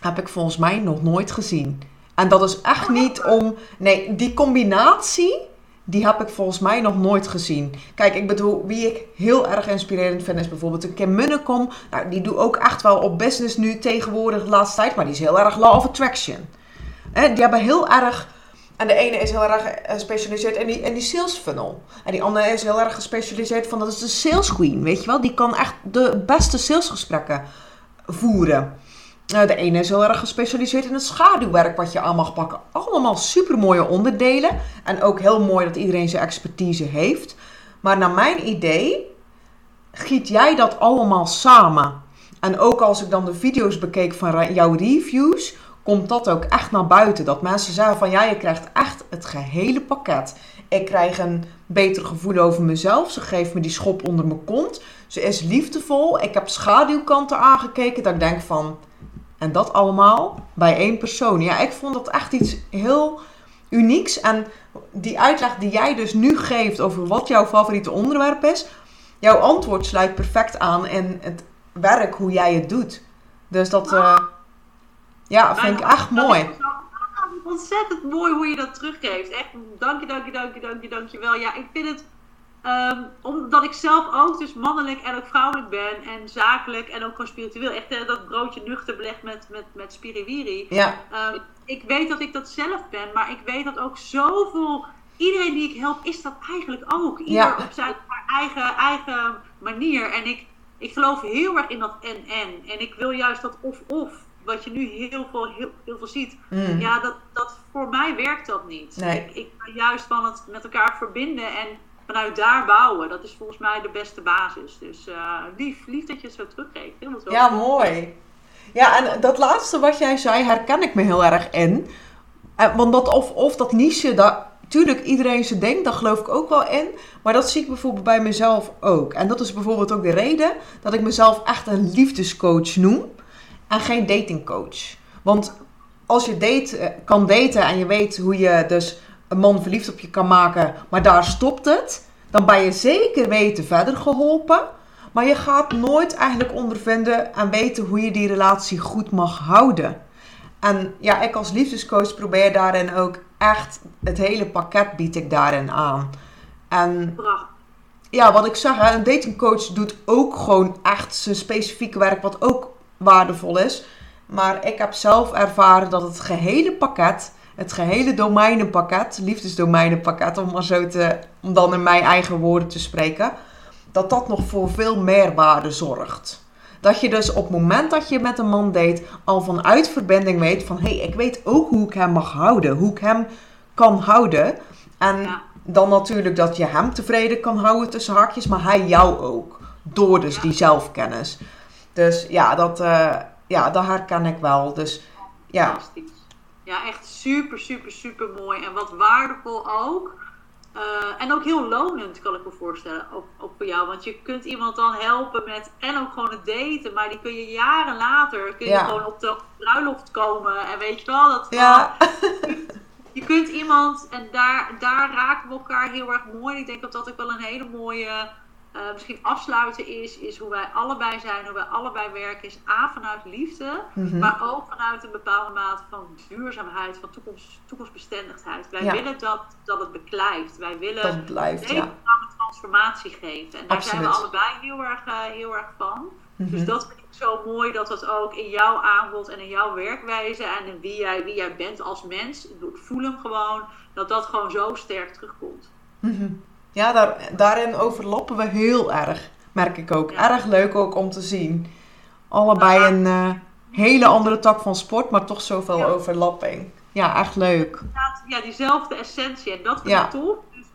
heb ik volgens mij nog nooit gezien. En dat is echt niet om. Nee, die combinatie. Die heb ik volgens mij nog nooit gezien. Kijk, ik bedoel, wie ik heel erg inspirerend vind, is bijvoorbeeld een Kim Munnekom. Nou, die doet ook echt wel op business nu tegenwoordig de laatste tijd, maar die is heel erg law of attraction. Die hebben heel erg. En de ene is heel erg gespecialiseerd in die, in die sales funnel. En die andere is heel erg gespecialiseerd van dat is de sales queen, weet je wel. Die kan echt de beste salesgesprekken voeren. Nou, de ene is heel erg gespecialiseerd in het schaduwwerk wat je aan mag pakken. Allemaal super mooie onderdelen. En ook heel mooi dat iedereen zijn expertise heeft. Maar naar mijn idee giet jij dat allemaal samen. En ook als ik dan de video's bekeek van jouw reviews, komt dat ook echt naar buiten. Dat mensen zeggen van ja, je krijgt echt het gehele pakket. Ik krijg een beter gevoel over mezelf. Ze geeft me die schop onder mijn kont. Ze is liefdevol. Ik heb schaduwkanten aangekeken dat ik denk van... En dat allemaal bij één persoon. Ja, ik vond dat echt iets heel unieks. En die uitleg die jij dus nu geeft over wat jouw favoriete onderwerp is... Jouw antwoord sluit perfect aan in het werk, hoe jij het doet. Dus dat... eh, ja, vind ik echt mooi. Ontzettend mooi hoe je dat teruggeeft. Echt, dank je, dank je, dank je, dank je, dank je wel. Ja, ik vind het Ehm, omdat ik zelf ook dus mannelijk en ook vrouwelijk ben. En zakelijk en ook gewoon spiritueel. Echt eh, dat broodje nuchter belegd met, met, met spiriwiri. Ja. Ehm, ik weet dat ik dat zelf ben. Maar ik weet dat ook zoveel... Iedereen die ik help is dat eigenlijk ook. Ieder Ja. op zijn eigen, eigen manier. En ik, ik geloof heel erg in dat en-en. En ik wil juist dat of-of. Wat je nu heel veel, heel, heel veel ziet. Mm. Ja, dat, dat, voor mij werkt dat niet. Nee. Ik, ik ben juist van het met elkaar verbinden en vanuit daar bouwen. Dat is volgens mij de beste basis. Dus eh, lief, lief dat je het zo teruggeeft. Ja, mooi. Ja, en dat laatste wat jij zei, herken ik me heel erg in. Eh, Want dat of, of dat niche, dat, tuurlijk iedereen ze denkt, daar geloof ik ook wel in. Maar dat zie ik bijvoorbeeld bij mezelf ook. En dat is bijvoorbeeld ook de reden dat ik mezelf echt een liefdescoach noem. En geen datingcoach. Want als je date, eh, kan daten en je weet hoe je dus een man verliefd op je kan maken, maar daar stopt het. Dan ben je zeker weten verder geholpen. Maar je gaat nooit eigenlijk ondervinden en weten hoe je die relatie goed mag houden. En ja, ik als liefdescoach probeer daarin ook echt het hele pakket bied ik daarin aan. En ja, wat ik zeg, een datingcoach doet ook gewoon echt zijn specifieke werk, wat ook waardevol is. Maar ik heb zelf ervaren dat het gehele pakket, het gehele domeinenpakket, liefdesdomeinenpakket, om maar zo te, om dan in mijn eigen woorden te spreken, dat dat nog voor veel meerwaarde zorgt. Dat je dus op het moment dat je met een man date al vanuit verbinding weet van hé, hey, ik weet ook hoe ik hem mag houden, hoe ik hem kan houden. En Ja. dan natuurlijk dat je hem tevreden kan houden tussen haakjes, maar hij jou ook. Door dus Ja. die zelfkennis. Dus ja, dat, eh, ja, dat herken ik wel. Dus ja, Fantastisch. Ja, echt super, super, super mooi. En wat waardevol ook. Eh, en ook heel lonend, kan ik me voorstellen. Ook, ook voor jou. Want je kunt iemand dan helpen met. En ook gewoon het daten. Maar die kun je jaren later. Kun je Ja. gewoon op de bruiloft komen. En weet je wel. Dat ja, je kunt iemand, en daar, daar raken we elkaar heel erg mooi. Ik denk dat dat ook wel een hele mooie, eh, misschien afsluiten is, is hoe wij allebei zijn, hoe wij allebei werken, is A vanuit liefde, Mhm. maar ook vanuit een bepaalde mate van duurzaamheid, van toekomst, toekomstbestendigheid. Wij Ja. willen dat, dat het beklijft. Wij willen dat blijft, een ja. transformatie geven. En daar zijn we allebei heel erg, eh, heel erg van. Dus Mhm. dat vind ik zo mooi dat dat ook in jouw aanbod en in jouw werkwijze en in wie jij, wie jij bent als mens, ik voel hem gewoon, dat dat gewoon zo sterk terugkomt. Mhm. Ja, daar, daarin overlappen we heel erg. Merk ik ook. Ja. Erg leuk ook om te zien. Allebei een eh, hele andere tak van sport, maar toch zoveel Ja. overlapping. Ja, echt leuk. Ja, diezelfde essentie en dat vind ik tof. Dus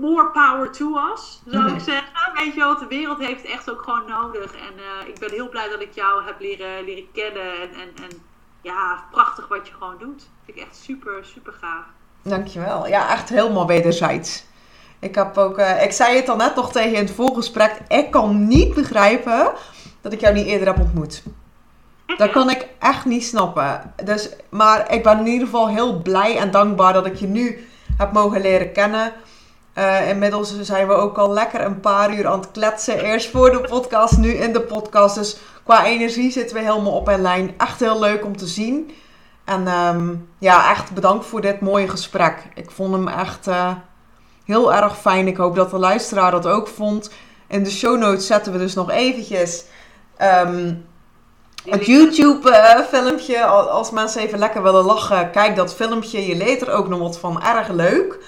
more power to us, zou Mhm. ik zeggen. Weet je wel, de wereld heeft echt ook gewoon nodig. En eh, ik ben heel blij dat ik jou heb leren, leren kennen. En, en, en ja, prachtig wat je gewoon doet. Vind ik echt super, super gaaf. Dankjewel. Ja, echt helemaal wederzijds. Ik heb ook, eh, ik zei het al net nog tegen in het voorgesprek. Ik kan niet begrijpen dat ik jou niet eerder heb ontmoet. Dat kan ik echt niet snappen. Dus, maar ik ben in ieder geval heel blij en dankbaar dat ik je nu heb mogen leren kennen. Eh, inmiddels zijn we ook al lekker een paar uur aan het kletsen. Eerst voor de podcast, nu in de podcast. Dus qua energie zitten we helemaal op een lijn. Echt heel leuk om te zien. En ehm, ja, echt bedankt voor dit mooie gesprek. Ik vond hem echt eh, heel erg fijn. Ik hoop dat de luisteraar dat ook vond. In de show notes zetten we dus nog eventjes ehm, het YouTube-filmpje. Als mensen even lekker willen lachen, kijk dat filmpje. Je leert er ook nog wat van. Erg leuk.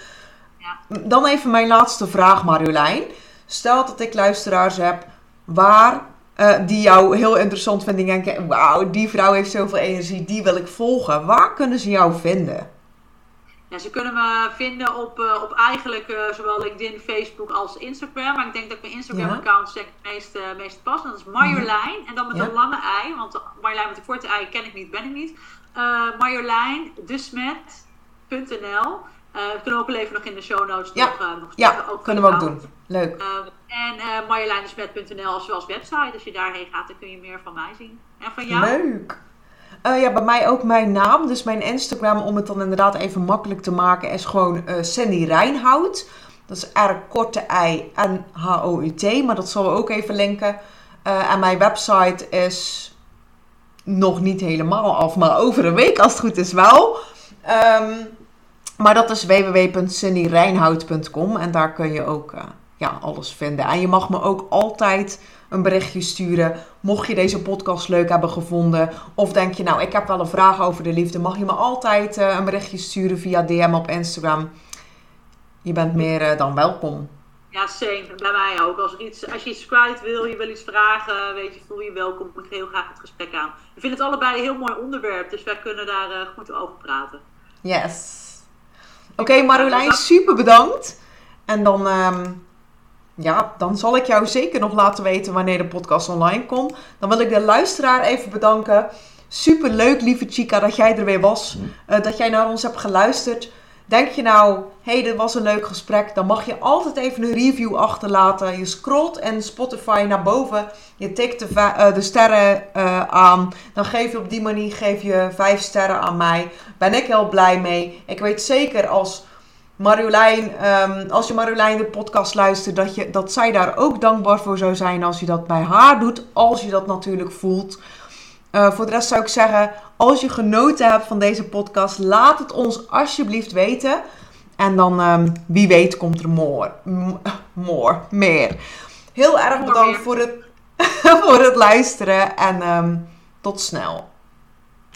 Ja. Dan even mijn laatste vraag, Marjolein. Stel dat ik luisteraars heb waar eh, die jou heel interessant vinden. Denken, wauw, die vrouw heeft zoveel energie, die wil ik volgen. Waar kunnen ze jou vinden? Ja, ze kunnen me vinden op, eh, op eigenlijk eh, zowel LinkedIn, Facebook als Instagram. Maar ik denk dat mijn Instagram-account het meest, eh, meest past. En dat is Marjolein. En dan met Ja. een lange ei. Want Marjolein met een korte ei ken ik niet, ben ik niet. Marjolein desmet.nl we kunnen ook even nog in de show notes nog, nog Ja, zeggen, kunnen we ook doen. Leuk. Eh, en uh, marjoleindesmet.nl als zoals website. Als je daarheen gaat, dan kun je meer van mij zien. En van jou? Leuk. Eh, ja, bij mij ook mijn naam. Dus mijn Instagram, om het dan inderdaad even makkelijk te maken, is gewoon eh Sandy Rijnhout. Dat is R korte I N H O U T. Maar dat zullen we ook even linken. Eh, en mijn website is nog niet helemaal af, maar over een week als het goed is wel. Ehm, maar dat is www.sunnyrijnhout.com en daar kun je ook ja, alles vinden. En je mag me ook altijd een berichtje sturen. Mocht je deze podcast leuk hebben gevonden. Of denk je, nou, ik heb wel een vraag over de liefde. Mag je me altijd uh, een berichtje sturen via DM op Instagram. Je bent meer uh, dan welkom. Ja, same. Bij mij ook. Als, er iets, als je iets kwijt wil, je wil iets vragen, weet je, voel je welkom. Ik heel graag het gesprek aan. Ik vind het allebei een heel mooi onderwerp, dus wij kunnen daar uh, goed over praten. Yes. Oké, okay, Marjolein, super bedankt. En dan, um, ja, dan zal ik jou zeker nog laten weten wanneer de podcast online komt. Dan wil ik de luisteraar even bedanken. Super leuk, lieve Chica, dat jij er weer was. Uh, dat jij naar ons hebt geluisterd. Denk je nou, hé, hey, dit was een leuk gesprek, dan mag je altijd even een review achterlaten. Je scrolt en Spotify naar boven, je tikt de, uh, de sterren uh, aan. Dan geef je op die manier geef je vijf sterren aan mij. Ben ik heel blij mee. Ik weet zeker als Marjolein, um, als je Marjolein de podcast luistert, dat, je, dat zij daar ook dankbaar voor zou zijn als je dat bij haar doet. Als je dat natuurlijk voelt. Uh, voor de rest zou ik zeggen, als je genoten hebt van deze podcast, laat het ons alsjeblieft weten. En dan, um, wie weet, komt er more. more, meer. Heel erg bedankt voor het, voor het luisteren en um, tot snel.